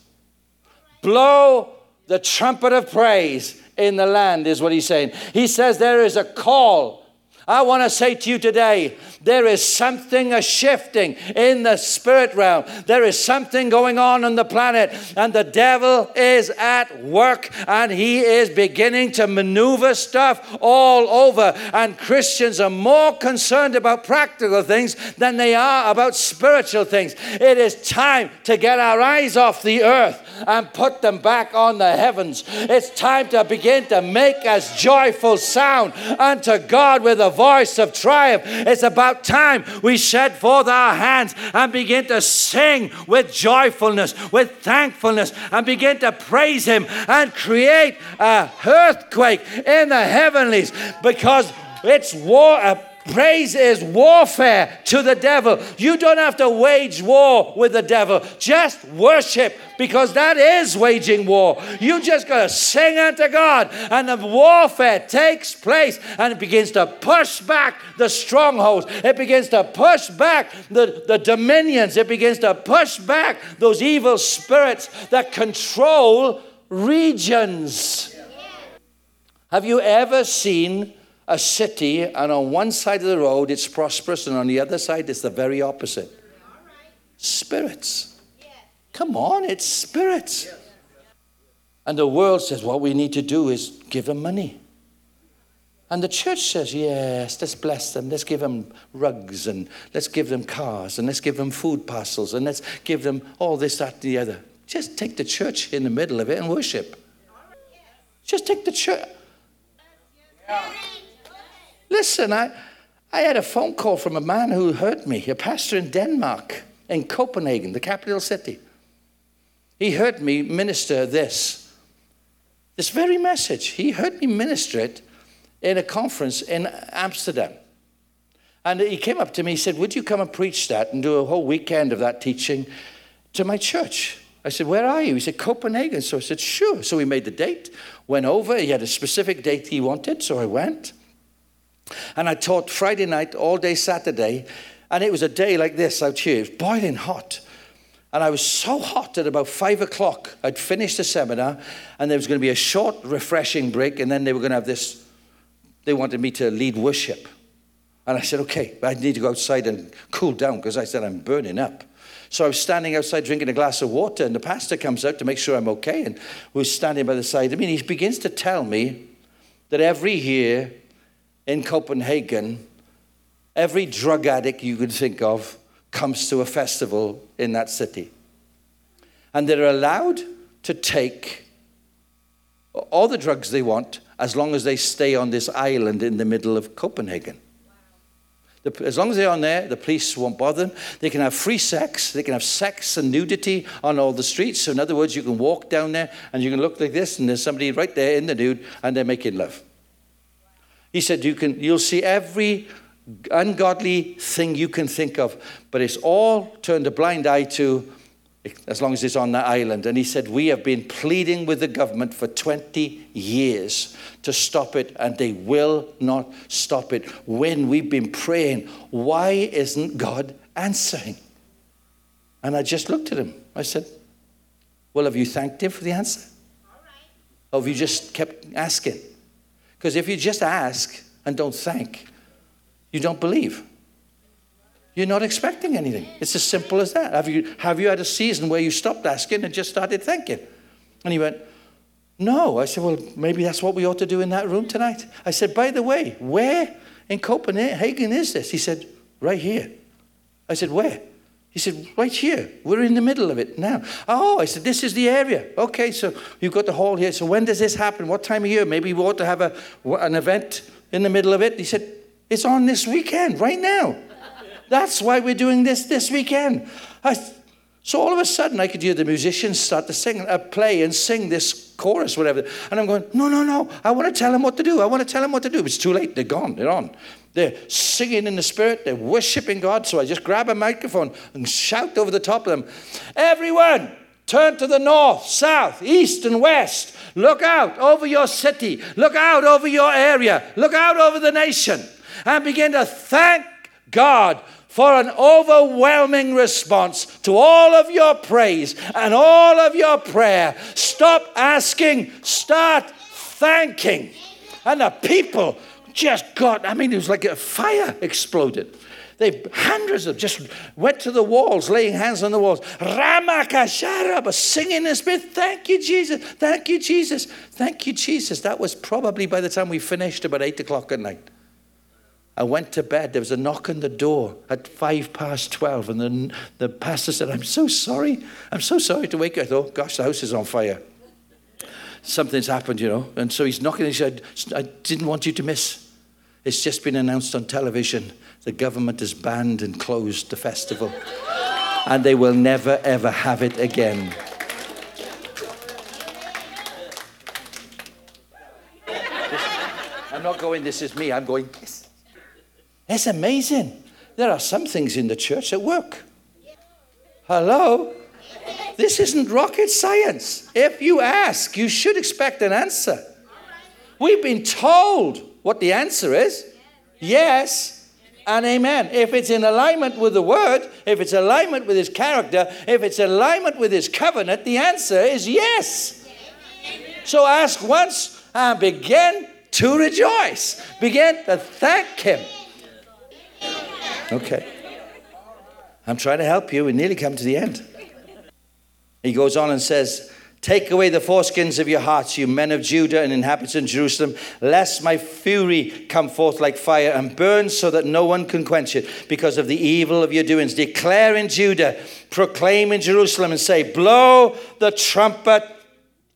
Blow the trumpet of praise in the land, is what he's saying. He says there is a call. I want to say to you today there is something a shifting in the spirit realm. There is something going on on the planet, and the devil is at work and he is beginning to maneuver stuff all over. And Christians are more concerned about practical things than they are about spiritual things. It is time to get our eyes off the earth and put them back on the heavens. It's time to begin to make us joyful sound unto God with a voice of triumph. It's about time we shed forth our hands and begin to sing with joyfulness, with thankfulness, and begin to praise Him and create a earthquake in the heavenlies because it's war. Praise is warfare to the devil. You don't have to wage war with the devil. Just worship because that is waging war. You just got to sing unto God, and the warfare takes place and it begins to push back the strongholds. It begins to push back the, the dominions. It begins to push back those evil spirits that control regions. Have you ever seen a city, and on one side of the road it's prosperous, and on the other side it's the very opposite. Spirits. Come on, it's spirits. And the world says what we need to do is give them money. And the church says, yes, let's bless them. Let's give them rugs and let's give them cars and let's give them food parcels and let's give them all this, that, and the other. Just take the church in the middle of it and worship. Just take the church. Listen, I, I had a phone call from a man who heard me, a pastor in Denmark, in Copenhagen, the capital city. He heard me minister this, this very message. He heard me minister it in a conference in Amsterdam. And he came up to me, he said, Would you come and preach that and do a whole weekend of that teaching to my church? I said, Where are you? He said, Copenhagen. So I said, Sure. So we made the date, went over. He had a specific date he wanted, so I went. And I taught Friday night, all day Saturday. And it was a day like this out here. It was boiling hot. And I was so hot at about five o'clock. I'd finished the seminar, and there was going to be a short, refreshing break, and then they were going to have this. They wanted me to lead worship. And I said, okay, I need to go outside and cool down because I said, I'm burning up. So I was standing outside drinking a glass of water, and the pastor comes out to make sure I'm okay. And was standing by the side of me, and he begins to tell me that every year in Copenhagen, every drug addict you could think of comes to a festival in that city. And they're allowed to take all the drugs they want as long as they stay on this island in the middle of Copenhagen. As long as they're on there, the police won't bother them. They can have free sex. They can have sex and nudity on all the streets. So, in other words, you can walk down there and you can look like this, and there's somebody right there in the nude, and they're making love. He said, you can, You'll see every ungodly thing you can think of, but it's all turned a blind eye to as long as it's on that island. And he said, We have been pleading with the government for 20 years to stop it, and they will not stop it. When we've been praying, why isn't God answering? And I just looked at him. I said, Well, have you thanked him for the answer? Or have you just kept asking? Because if you just ask and don't thank, you don't believe. You're not expecting anything. It's as simple as that. Have you, have you had a season where you stopped asking and just started thanking? And he went, No. I said, Well, maybe that's what we ought to do in that room tonight. I said, By the way, where in Copenhagen is this? He said, Right here. I said, Where? He said, Right here. We're in the middle of it now. Oh, I said, This is the area. Okay, so you've got the hall here. So when does this happen? What time of year? Maybe we ought to have a, an event in the middle of it. He said, It's on this weekend, right now. That's why we're doing this this weekend. I, so all of a sudden, I could hear the musicians start to sing, uh, play and sing this chorus, whatever. And I'm going, no, no, no. I want to tell them what to do. I want to tell them what to do. It's too late. They're gone. They're on. They're singing in the spirit. They're worshiping God. So I just grab a microphone and shout over the top of them, everyone, turn to the north, south, east, and west. Look out over your city. Look out over your area. Look out over the nation. And begin to thank God for an overwhelming response to all of your praise and all of your prayer. Stop asking, start thanking. And the people just got, I mean, it was like a fire exploded. They hundreds of just went to the walls, laying hands on the walls. Ramakasharaba, singing in spirit. Thank you, Jesus. Thank you, Jesus. Thank you, Jesus. That was probably by the time we finished about eight o'clock at night. I went to bed. There was a knock on the door at five past 12. And then the pastor said, I'm so sorry. I'm so sorry to wake you. I thought, gosh, the house is on fire. Something's happened, you know. And so he's knocking. He said, I didn't want you to miss. It's just been announced on television. The government has banned and closed the festival. and they will never, ever have it again. (laughs) I'm not going, this is me. I'm going, yes. It's amazing. There are some things in the church that work. Hello? This isn't rocket science. If you ask, you should expect an answer. We've been told what the answer is yes and amen. If it's in alignment with the word, if it's alignment with his character, if it's alignment with his covenant, the answer is yes. So ask once and begin to rejoice. Begin to thank him. Okay. I'm trying to help you. We nearly come to the end. He goes on and says, Take away the foreskins of your hearts, you men of Judah and inhabitants of Jerusalem, lest my fury come forth like fire and burn so that no one can quench it because of the evil of your doings. Declare in Judah, proclaim in Jerusalem, and say, Blow the trumpet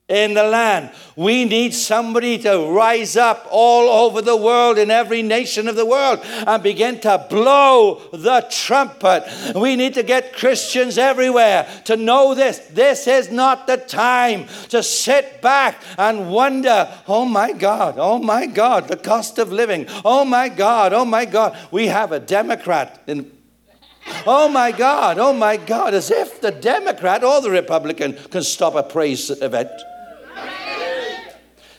in the land. We need somebody to rise up all over the world, in every nation of the world, and begin to blow the trumpet. We need to get Christians everywhere to know this. This is not the time to sit back and wonder, oh my God, oh my God, the cost of living. Oh my God, oh my God. We have a Democrat in Oh my God, oh my God, as if the Democrat or the Republican can stop a praise event.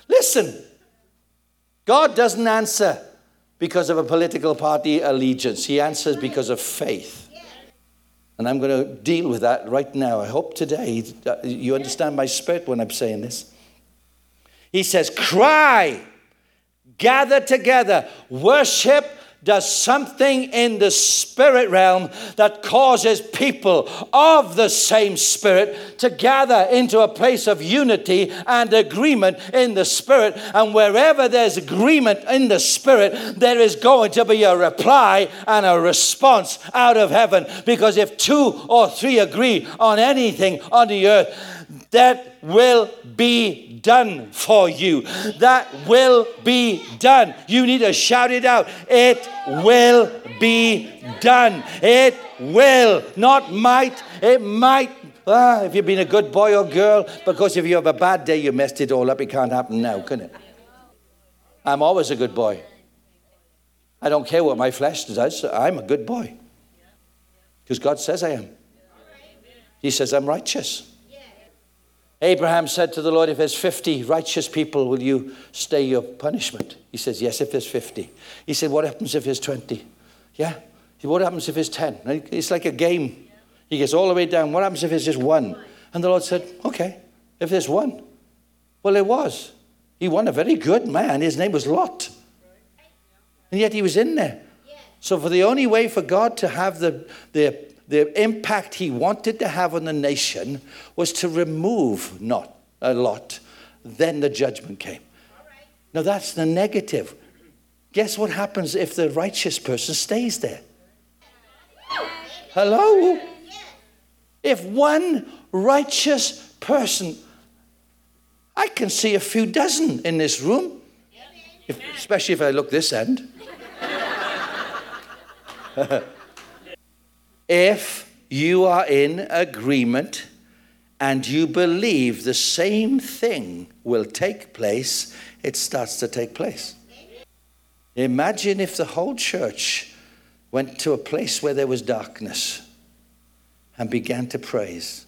Listen, God doesn't answer because of a political party allegiance, He answers because of faith. And I'm going to deal with that right now. I hope today you understand my spirit when I'm saying this. He says, Cry, gather together, worship does something in the spirit realm that causes people of the same spirit to gather into a place of unity and agreement in the spirit. And wherever there's agreement in the spirit, there is going to be a reply and a response out of heaven. Because if two or three agree on anything on the earth, that will be done for you. That will be done. You need to shout it out. It will be done. It will, not might. It might. Ah, if you've been a good boy or girl, because if you have a bad day, you messed it all up. It can't happen now, can it? I'm always a good boy. I don't care what my flesh does. I'm a good boy. Because God says I am. He says I'm righteous. Abraham said to the Lord, If there's 50 righteous people, will you stay your punishment? He says, Yes, if there's 50. He said, What happens if there's 20? Yeah. What happens if there's 10? It's like a game. He gets all the way down. What happens if there's just one? And the Lord said, Okay, if there's one. Well, there was. He won a very good man. His name was Lot. And yet he was in there. So, for the only way for God to have the, the the impact he wanted to have on the nation was to remove not a lot. Then the judgment came. Now that's the negative. Guess what happens if the righteous person stays there? Hello? If one righteous person, I can see a few dozen in this room, if, especially if I look this end. (laughs) If you are in agreement and you believe the same thing will take place, it starts to take place. Imagine if the whole church went to a place where there was darkness and began to praise.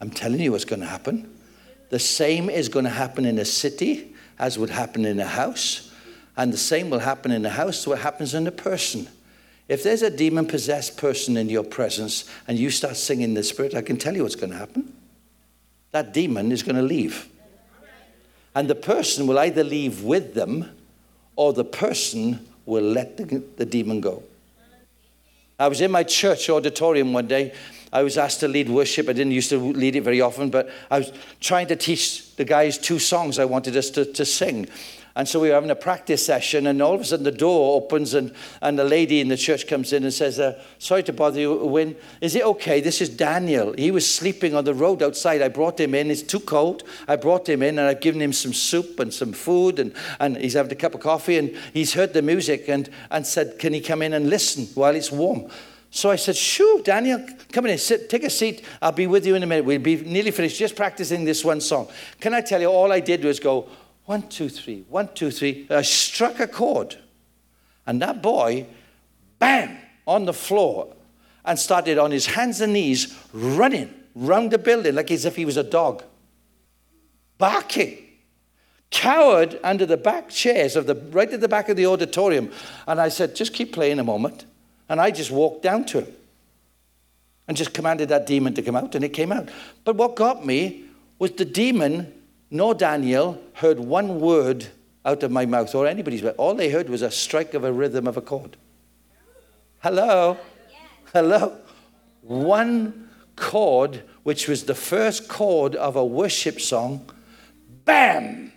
I'm telling you what's going to happen. The same is going to happen in a city as would happen in a house, and the same will happen in a house what happens in a person. If there's a demon possessed person in your presence and you start singing the Spirit, I can tell you what's going to happen. That demon is going to leave. And the person will either leave with them or the person will let the, the demon go. I was in my church auditorium one day. I was asked to lead worship. I didn't used to lead it very often, but I was trying to teach the guys two songs I wanted us to, to sing. And so we were having a practice session, and all of a sudden the door opens, and, and a lady in the church comes in and says, uh, Sorry to bother you, Wynne. Is it okay? This is Daniel. He was sleeping on the road outside. I brought him in. It's too cold. I brought him in, and I've given him some soup and some food, and, and he's having a cup of coffee, and he's heard the music and, and said, Can he come in and listen while it's warm? So I said, Sure, Daniel, come in, sit, take a seat. I'll be with you in a minute. We'll be nearly finished just practicing this one song. Can I tell you, all I did was go, one, two, three, one, two, three. I struck a chord. And that boy bam, on the floor and started on his hands and knees running round the building like as if he was a dog, barking, cowered under the back chairs of the right at the back of the auditorium. And I said, just keep playing a moment. And I just walked down to him and just commanded that demon to come out, and it came out. But what got me was the demon, nor Daniel, heard one word out of my mouth or anybody's mouth. All they heard was a strike of a rhythm of a chord. Hello? Hello? One chord, which was the first chord of a worship song, bam!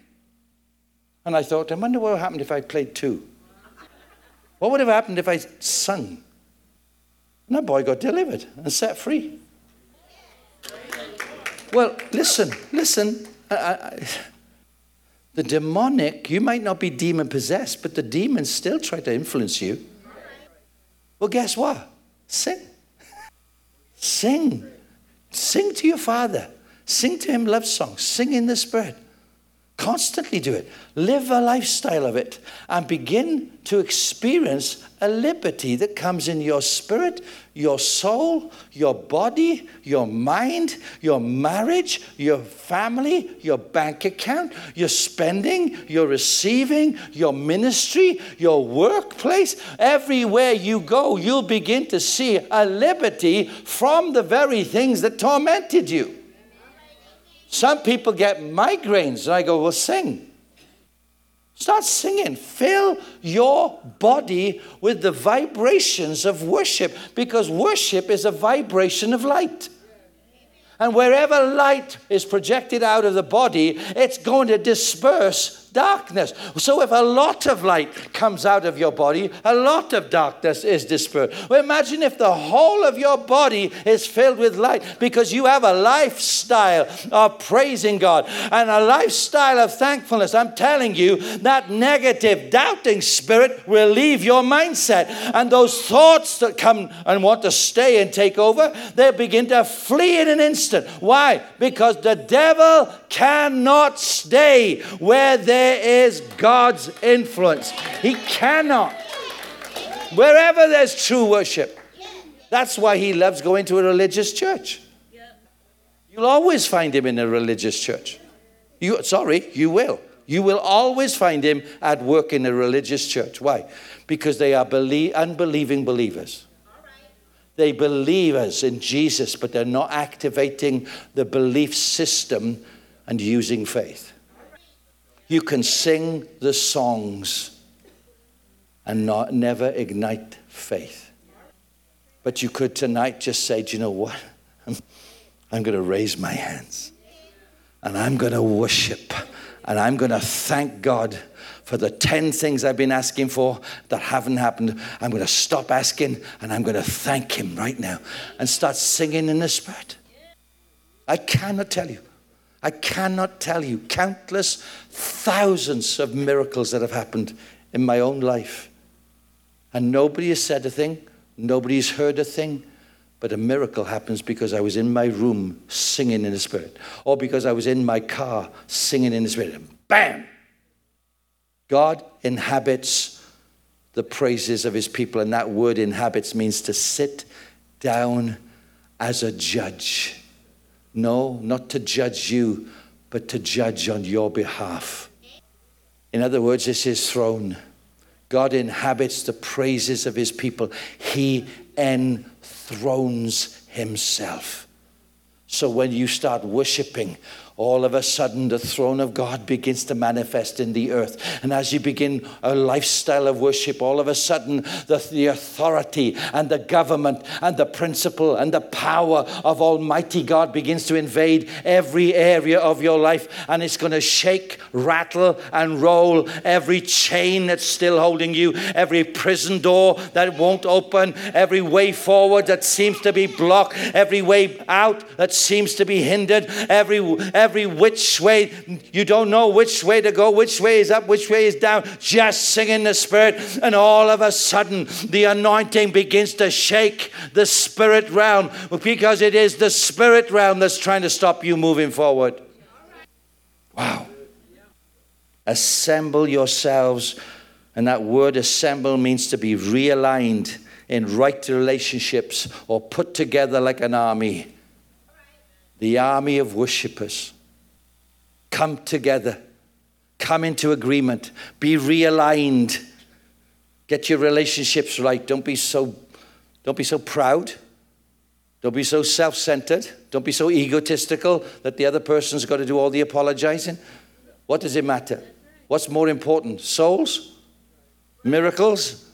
And I thought, I wonder what would happen if I played two. What would have happened if I sung? And that boy got delivered and set free. Well, listen, listen. I, I, the demonic, you might not be demon possessed, but the demons still try to influence you. Well, guess what? Sing. Sing. Sing to your father. Sing to him love songs. Sing in the spirit. Constantly do it. Live a lifestyle of it and begin to experience a liberty that comes in your spirit, your soul, your body, your mind, your marriage, your family, your bank account, your spending, your receiving, your ministry, your workplace. Everywhere you go, you'll begin to see a liberty from the very things that tormented you. Some people get migraines, and I go, Well, sing. Start singing. Fill your body with the vibrations of worship because worship is a vibration of light. And wherever light is projected out of the body, it's going to disperse darkness. So if a lot of light comes out of your body, a lot of darkness is dispersed. Well, imagine if the whole of your body is filled with light because you have a lifestyle of praising God and a lifestyle of thankfulness. I'm telling you, that negative, doubting spirit will leave your mindset. And those thoughts that come and want to stay and take over, they begin to flee in an instant. Why? Because the devil cannot stay where there there is God's influence. He cannot. Wherever there's true worship. That's why he loves going to a religious church. You'll always find him in a religious church. You, sorry, you will. You will always find him at work in a religious church. Why? Because they are belie- unbelieving believers. They believe us in Jesus, but they're not activating the belief system and using faith. You can sing the songs and not, never ignite faith. But you could tonight just say, Do you know what? (laughs) I'm, I'm going to raise my hands and I'm going to worship and I'm going to thank God for the 10 things I've been asking for that haven't happened. I'm going to stop asking and I'm going to thank Him right now and start singing in the Spirit. I cannot tell you I cannot tell you countless thousands of miracles that have happened in my own life. And nobody has said a thing, nobody's heard a thing, but a miracle happens because I was in my room singing in the Spirit, or because I was in my car singing in the Spirit. Bam! God inhabits the praises of his people, and that word inhabits means to sit down as a judge. No, not to judge you, but to judge on your behalf. In other words, it's his throne. God inhabits the praises of his people, he enthrones himself. So when you start worshiping, all of a sudden the throne of God begins to manifest in the earth. And as you begin a lifestyle of worship, all of a sudden the, the authority and the government and the principle and the power of Almighty God begins to invade every area of your life. And it's going to shake, rattle, and roll every chain that's still holding you, every prison door that won't open, every way forward that seems to be blocked, every way out that seems to be hindered, every, every every which way. You don't know which way to go, which way is up, which way is down. Just sing in the Spirit, and all of a sudden, the anointing begins to shake the spirit realm because it is the spirit realm that's trying to stop you moving forward. Wow. Assemble yourselves. And that word assemble means to be realigned, in right relationships or put together like an army. The army of worshippers. Come together, come into agreement, be realigned, get your relationships right. Don't be so, don't be so proud. Don't be so self centered. Don't be so egotistical that the other person's got to do all the apologizing. What does it matter? What's more important, souls, miracles,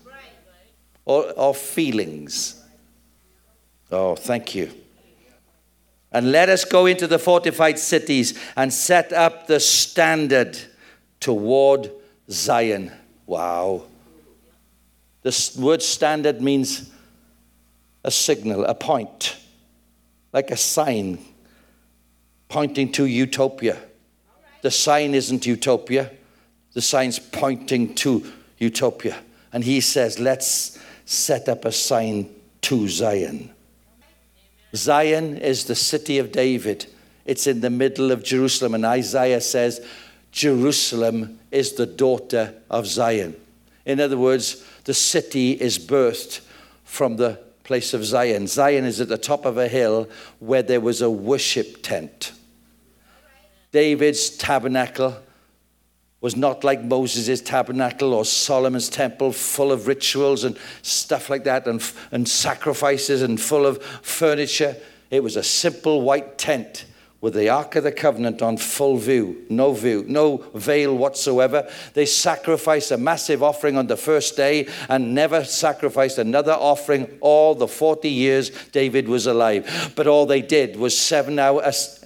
or, or feelings? Oh, thank you. And let us go into the fortified cities and set up the standard toward Zion. Wow. The word standard means a signal, a point, like a sign pointing to utopia. The sign isn't utopia, the sign's pointing to utopia. And he says, let's set up a sign to Zion. Zion is the city of David. It's in the middle of Jerusalem. And Isaiah says, Jerusalem is the daughter of Zion. In other words, the city is birthed from the place of Zion. Zion is at the top of a hill where there was a worship tent. David's tabernacle was not like Moses' tabernacle or Solomon's temple, full of rituals and stuff like that, and, and sacrifices and full of furniture. It was a simple white tent with the Ark of the Covenant on full view, no view, no veil whatsoever. They sacrificed a massive offering on the first day and never sacrificed another offering all the 40 years David was alive. But all they did was seven hours,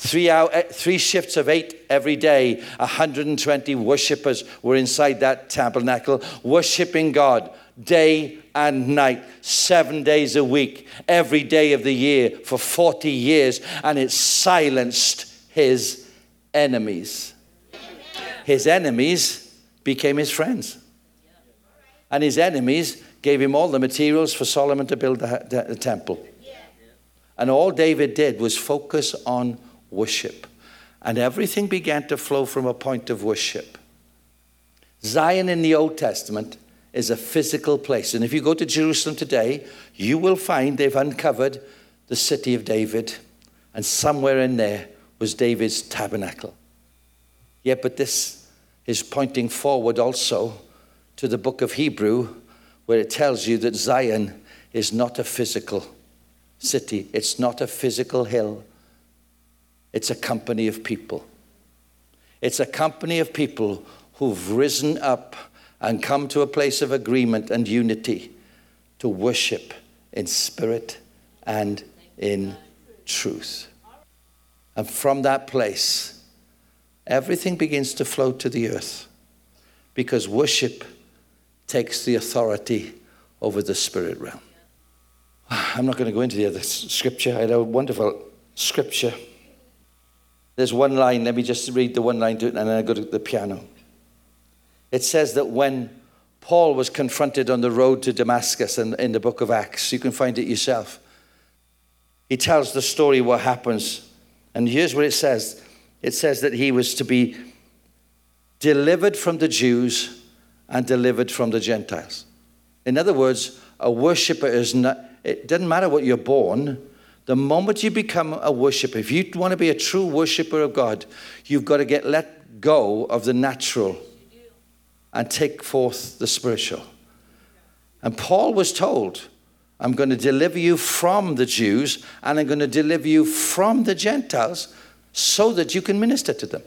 three, hour, eh, three shifts of eight every day. 120 worshippers were inside that tabernacle, worshiping God day and night, seven days a week, every day of the year for 40 years, and it silenced his enemies. His enemies became his friends. And his enemies gave him all the materials for Solomon to build the, the, the temple. And all David did was focus on worship. And everything began to flow from a point of worship. Zion in the Old Testament is a physical place. And if you go to Jerusalem today, you will find they've uncovered the city of David, and somewhere in there was David's tabernacle. Yeah, but this is pointing forward also to the book of Hebrew, where it tells you that Zion is not a physical city, it's not a physical hill, it's a company of people. It's a company of people who've risen up and come to a place of agreement and unity to worship in spirit and in truth. And from that place, everything begins to flow to the earth because worship takes the authority over the spirit realm. (sighs) I'm not going to go into the other scripture. I had a wonderful scripture. There's one line, let me just read the one line to it, and then I go to the piano. It says that when Paul was confronted on the road to Damascus in, in the book of Acts, you can find it yourself. He tells the story what happens. And here's what it says it says that he was to be delivered from the Jews and delivered from the Gentiles. In other words, a worshiper is not, it doesn't matter what you're born. The moment you become a worshiper, if you want to be a true worshiper of God, you've got to get let go of the natural and take forth the spiritual. And Paul was told, I'm going to deliver you from the Jews and I'm going to deliver you from the Gentiles so that you can minister to them.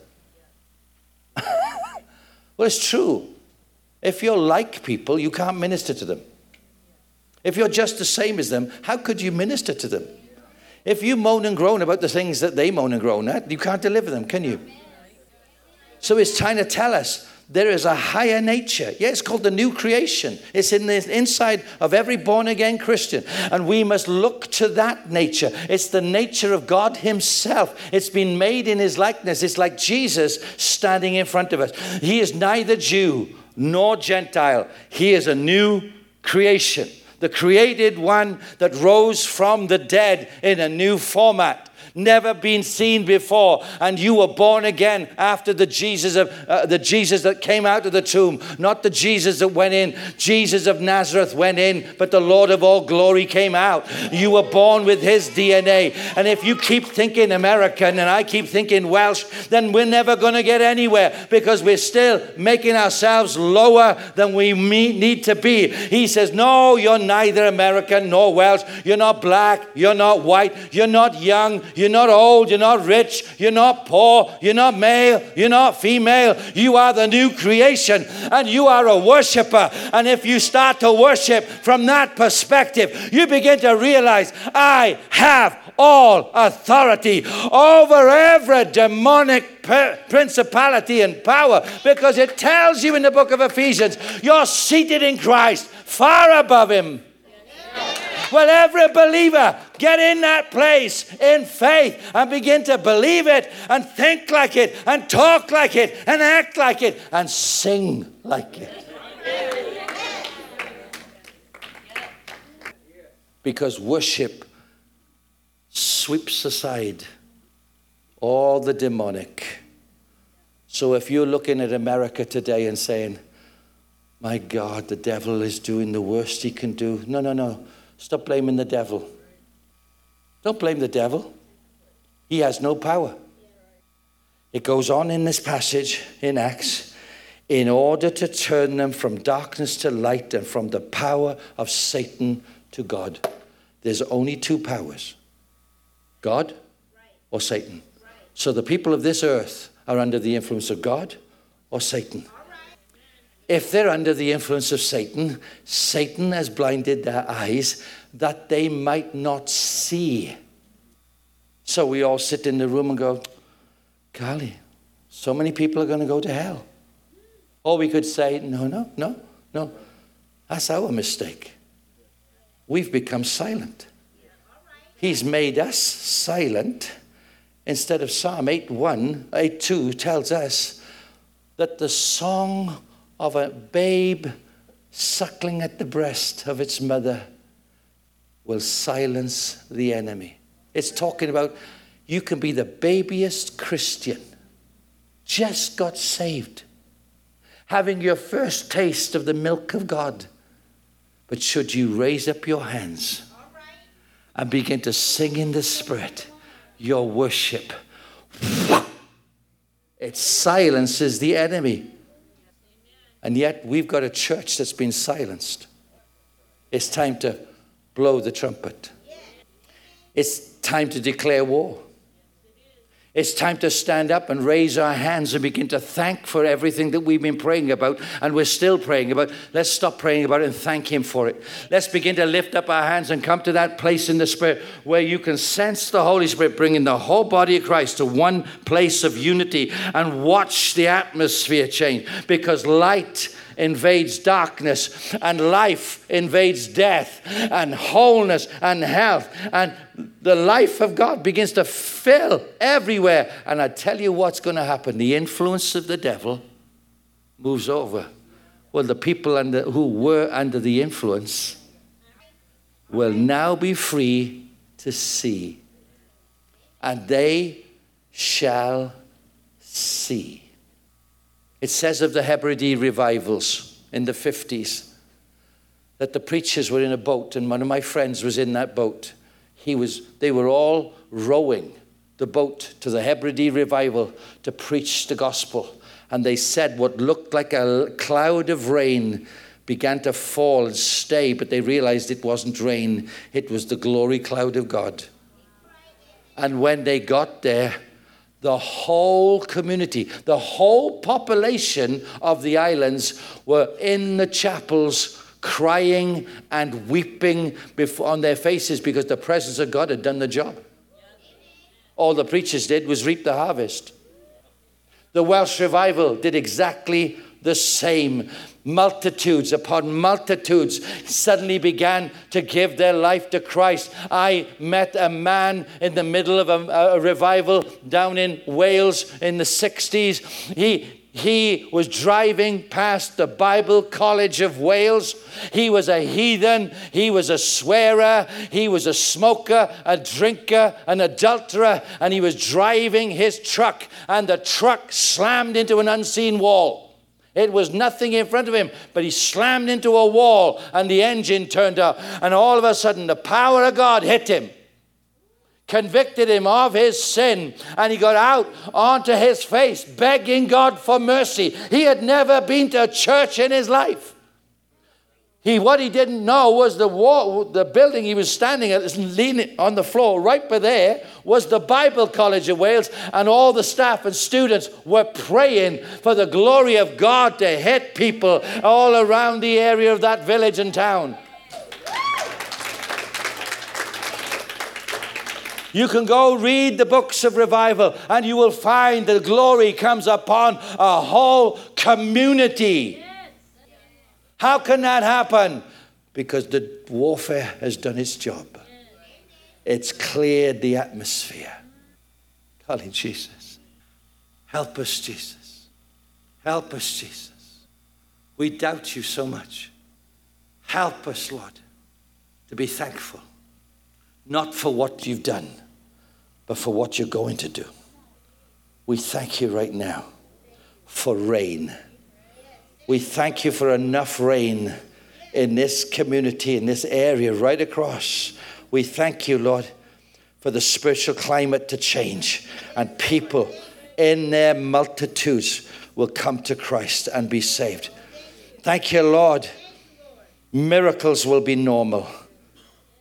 (laughs) well, it's true. If you're like people, you can't minister to them. If you're just the same as them, how could you minister to them? If you moan and groan about the things that they moan and groan at, you can't deliver them, can you? So it's trying to tell us there is a higher nature. Yeah, it's called the new creation. It's in the inside of every born again Christian. And we must look to that nature. It's the nature of God Himself. It's been made in His likeness. It's like Jesus standing in front of us. He is neither Jew nor Gentile, He is a new creation. The created one that rose from the dead in a new format never been seen before, and you were born again after the Jesus of uh, the Jesus that came out of the tomb, not the Jesus that went in. Jesus of Nazareth went in, but the Lord of all glory came out. You were born with his DNA. And if you keep thinking American and I keep thinking Welsh, then we're never going to get anywhere because we're still making ourselves lower than we need to be. He says, No, you're neither American nor Welsh. You're not black. You're not white. You're not young. You're not old. You're not rich. You're not poor. You're not male. You're not female. You are the new creation and you are a worshiper. And if you start to worship from that perspective, you begin to realize, I have all authority over every demonic principality and power because it tells you in the book of Ephesians, you're seated in Christ far above him. Well, every believer get in that place in faith and begin to believe it and think like it and talk like it and act like it and sing like it. Because worship sweeps aside all the demonic. So if you're looking at America today and saying, my God, the devil is doing the worst he can do. No, no, no. Stop blaming the devil. Don't blame the devil. He has no power. It goes on in this passage in Acts in order to turn them from darkness to light and from the power of Satan to God. There's only two powers God or Satan. So the people of this earth are under the influence of God or Satan. If they're under the influence of Satan, Satan has blinded their eyes that they might not see. So we all sit in the room and go, golly, so many people are going to go to hell. Or we could say, no, no, no, no. That's our mistake. We've become silent. He's made us silent. Instead of Psalm 8 1, 8 2 tells us that the song of a babe suckling at the breast of its mother will silence the enemy. It's talking about you can be the babyest Christian, just got saved, having your first taste of the milk of God. But should you raise up your hands and begin to sing in the Spirit, your worship, it silences the enemy. And yet we've got a church that's been silenced. It's time to blow the trumpet. It's time to declare war. It's time to stand up and raise our hands and begin to thank for everything that we've been praying about and we're still praying about. Let's stop praying about it and thank Him for it. Let's begin to lift up our hands and come to that place in the Spirit where you can sense the Holy Spirit bringing the whole body of Christ to one place of unity and watch the atmosphere change because light invades darkness, and life invades death, and wholeness and health, and the life of God begins to fill everywhere. And I tell you what's going to happen the influence of the devil moves over. Well, the people under, who were under the influence will now be free to see, and they shall see. It says of the Hebridean revivals in the 50s that the preachers were in a boat, and one of my friends was in that boat. He was, they were all rowing the boat to the Hebridean revival to preach the gospel. And they said what looked like a cloud of rain began to fall and stay, but they realized it wasn't rain, it was the glory cloud of God. And when they got there, the whole community, the whole population of the islands were in the chapels crying and weeping on their faces because the presence of God had done the job. All the preachers did was reap the harvest. The Welsh revival did exactly the same. Multitudes upon multitudes suddenly began to give their life to Christ. I met a man in the middle of a, a revival down in Wales in the 60s. He he was driving past the Bible College of Wales. He was a heathen. He was a swearer. He was a smoker, a drinker, an adulterer. And he was driving his truck, and the truck slammed into an unseen wall. It was nothing in front of him, but he slammed into a wall, and the engine turned up. And all of a sudden, the power of God hit him convicted him of his sin, and he got out onto his face begging God for mercy. He had never been to church in his life. He, what he didn't know was the wall, the building he was standing at, leaning on the floor right by there, was the Bible College of Wales, and all the staff and students were praying for the glory of God to hit people all around the area of that village and town. You can go read the books of revival and you will find the glory comes upon a whole community. How can that happen? Because the warfare has done its job. It's cleared the atmosphere. Calling Jesus. Help us, Jesus. Help us, Jesus. We doubt you so much. Help us, Lord, to be thankful, not for what you've done but for what you're going to do. We thank you right now for rain. We thank you for enough rain in this community, in this area, right across. We thank you, Lord, for the spiritual climate to change and people in their multitudes will come to Christ and be saved. Thank you, Lord. Miracles will be normal,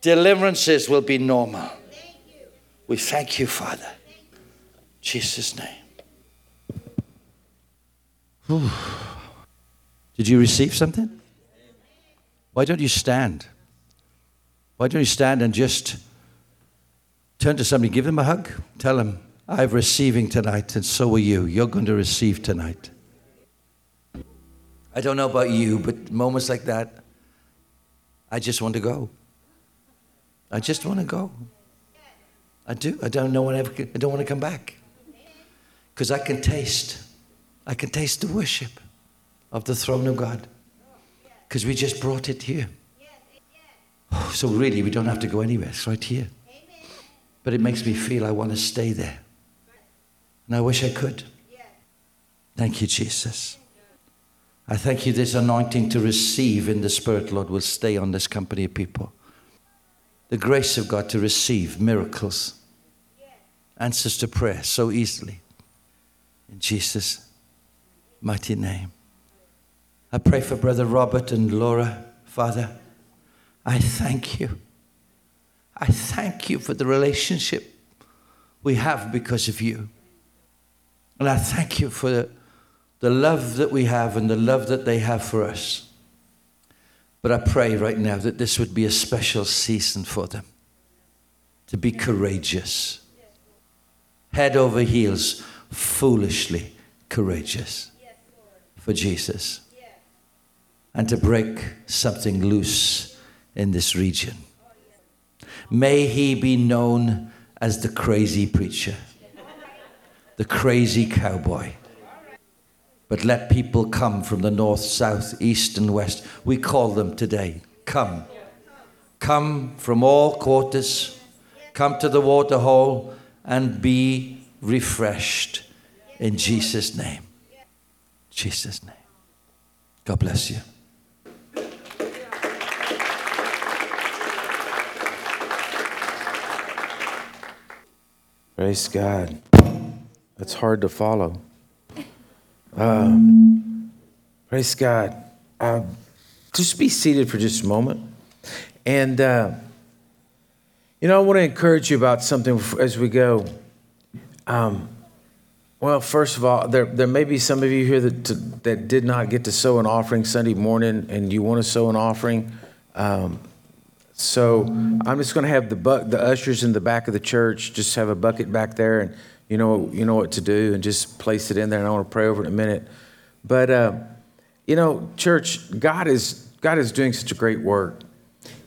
deliverances will be normal. We thank you, Father. Jesus' name. Whew. Did you receive something? Why don't you stand? Why don't you stand and just turn to somebody, give them a hug, tell them, I'm receiving tonight, and so are you. You're going to receive tonight. I don't know about you, but moments like that, I just want to go. I just want to go. I do. I don't know when I, ever, I don't want to come back. Because I can taste, I can taste the worship of the throne of God. Because we just brought it here. So really, we don't have to go anywhere. It's right here. But it makes me feel I want to stay there. And I wish I could. Thank you, Jesus. I thank you this anointing to receive in the Spirit, Lord, will stay on this company of people the grace of God to receive miracles, answers to prayer so easily. In Jesus' mighty name. I pray for Brother Robert and Laura, Father. I thank you. I thank you for the relationship we have because of you. And I thank you for the, love that we have and the love that they have for us. But I pray right now that this would be a special season for them to be courageous, head over heels, foolishly courageous for Jesus, and to break something loose in this region. May he be known as the crazy preacher, the crazy cowboy but let people come from the north, south, east, and west. We call them today. Come. Come from all quarters. Come to the water hole and be refreshed in Jesus' name. Jesus' name. God bless you. Praise God. That's hard to follow. Uh, praise God. Uh, just be seated for just a moment. And, uh, you know, I want to encourage you about something as we go. Um, well, first of all, there, there may be some of you here that, that did not get to sow an offering Sunday morning and you want to sow an offering. Um, so I'm just going to have the, bu- the ushers in the back of the church just have a bucket back there and you know, you know what to do and just place it in there. And I want to pray over it in a minute. But, uh, you know, church, God is, God is doing such a great work.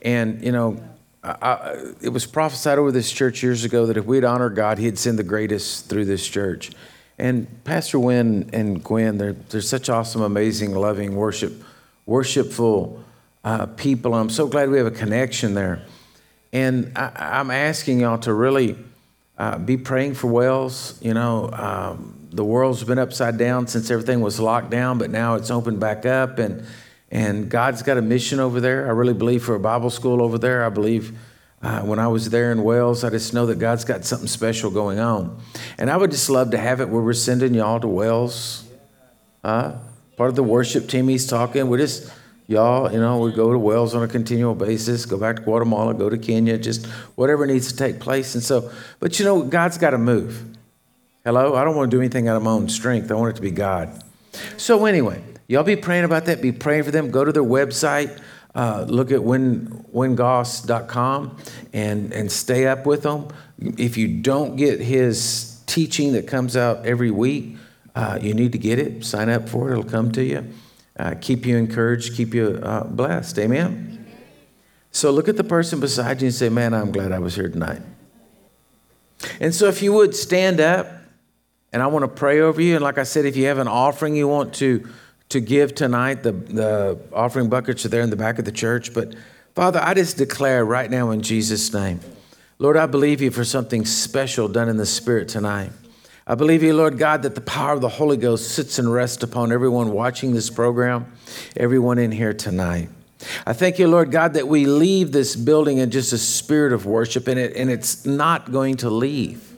And, you know, I, it was prophesied over this church years ago that if we'd honor God, He'd send the greatest through this church. And Pastor Wynne and Gwen, they're, they're such awesome, amazing, loving, worship, worshipful uh, people. I'm so glad we have a connection there. And I, am asking y'all to really uh, be praying for Wales. You know, um, the world's been upside down since everything was locked down, but now it's opened back up. And, and God's got a mission over there. I really believe for a Bible school over there. I believe uh, when I was there in Wales, I just know that God's got something special going on. And I would just love to have it where we're sending y'all to Wales. Uh, part of the worship team he's talking. We're just, y'all, you know, we go to Wales on a continual basis, go back to Guatemala, go to Kenya, just whatever needs to take place. And so, but you know, God's got to move. Hello? I don't want to do anything out of my own strength. I want it to be God. So, anyway, y'all be praying about that. Be praying for them. Go to their website. Uh, look at Wynne, wynnegoss.com and, and stay up with them. If you don't get his teaching that comes out every week, uh, you need to get it. Sign up for it, it'll come to you. Uh, keep you encouraged, keep you uh, blessed. Amen? Amen? So look at the person beside you and say, Man, I'm glad I was here tonight. And so if you would stand up, and I want to pray over you. And like I said, if you have an offering you want to, to give tonight, the, the offering buckets are there in the back of the church. But Father, I just declare right now in Jesus' name, Lord, I believe you for something special done in the Spirit tonight. I believe you, Lord God, that the power of the Holy Ghost sits and rests upon everyone watching this program, everyone in here tonight. I thank you, Lord God, that we leave this building in just a spirit of worship, and, it, and it's not going to leave.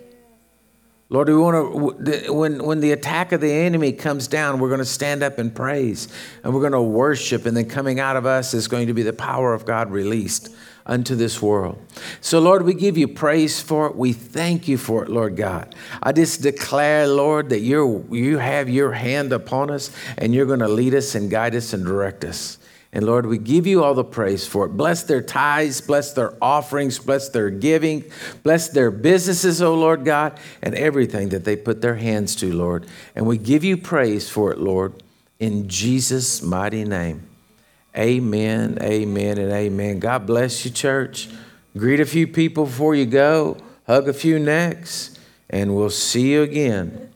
Lord, we want to, when, when the attack of the enemy comes down, we're going to stand up and praise and we're going to worship. And then coming out of us is going to be the power of God released unto this world. So, Lord, we give you praise for it. We thank you for it, Lord God. I just declare, Lord, that you you have your hand upon us and you're going to lead us and guide us and direct us. And Lord, we give you all the praise for it. Bless their tithes, bless their offerings, bless their giving, bless their businesses, O Lord God, and everything that they put their hands to, Lord. And we give you praise for it, Lord, in Jesus' mighty name. Amen, amen, and amen. God bless you, church. Greet a few people before you go, hug a few necks, and we'll see you again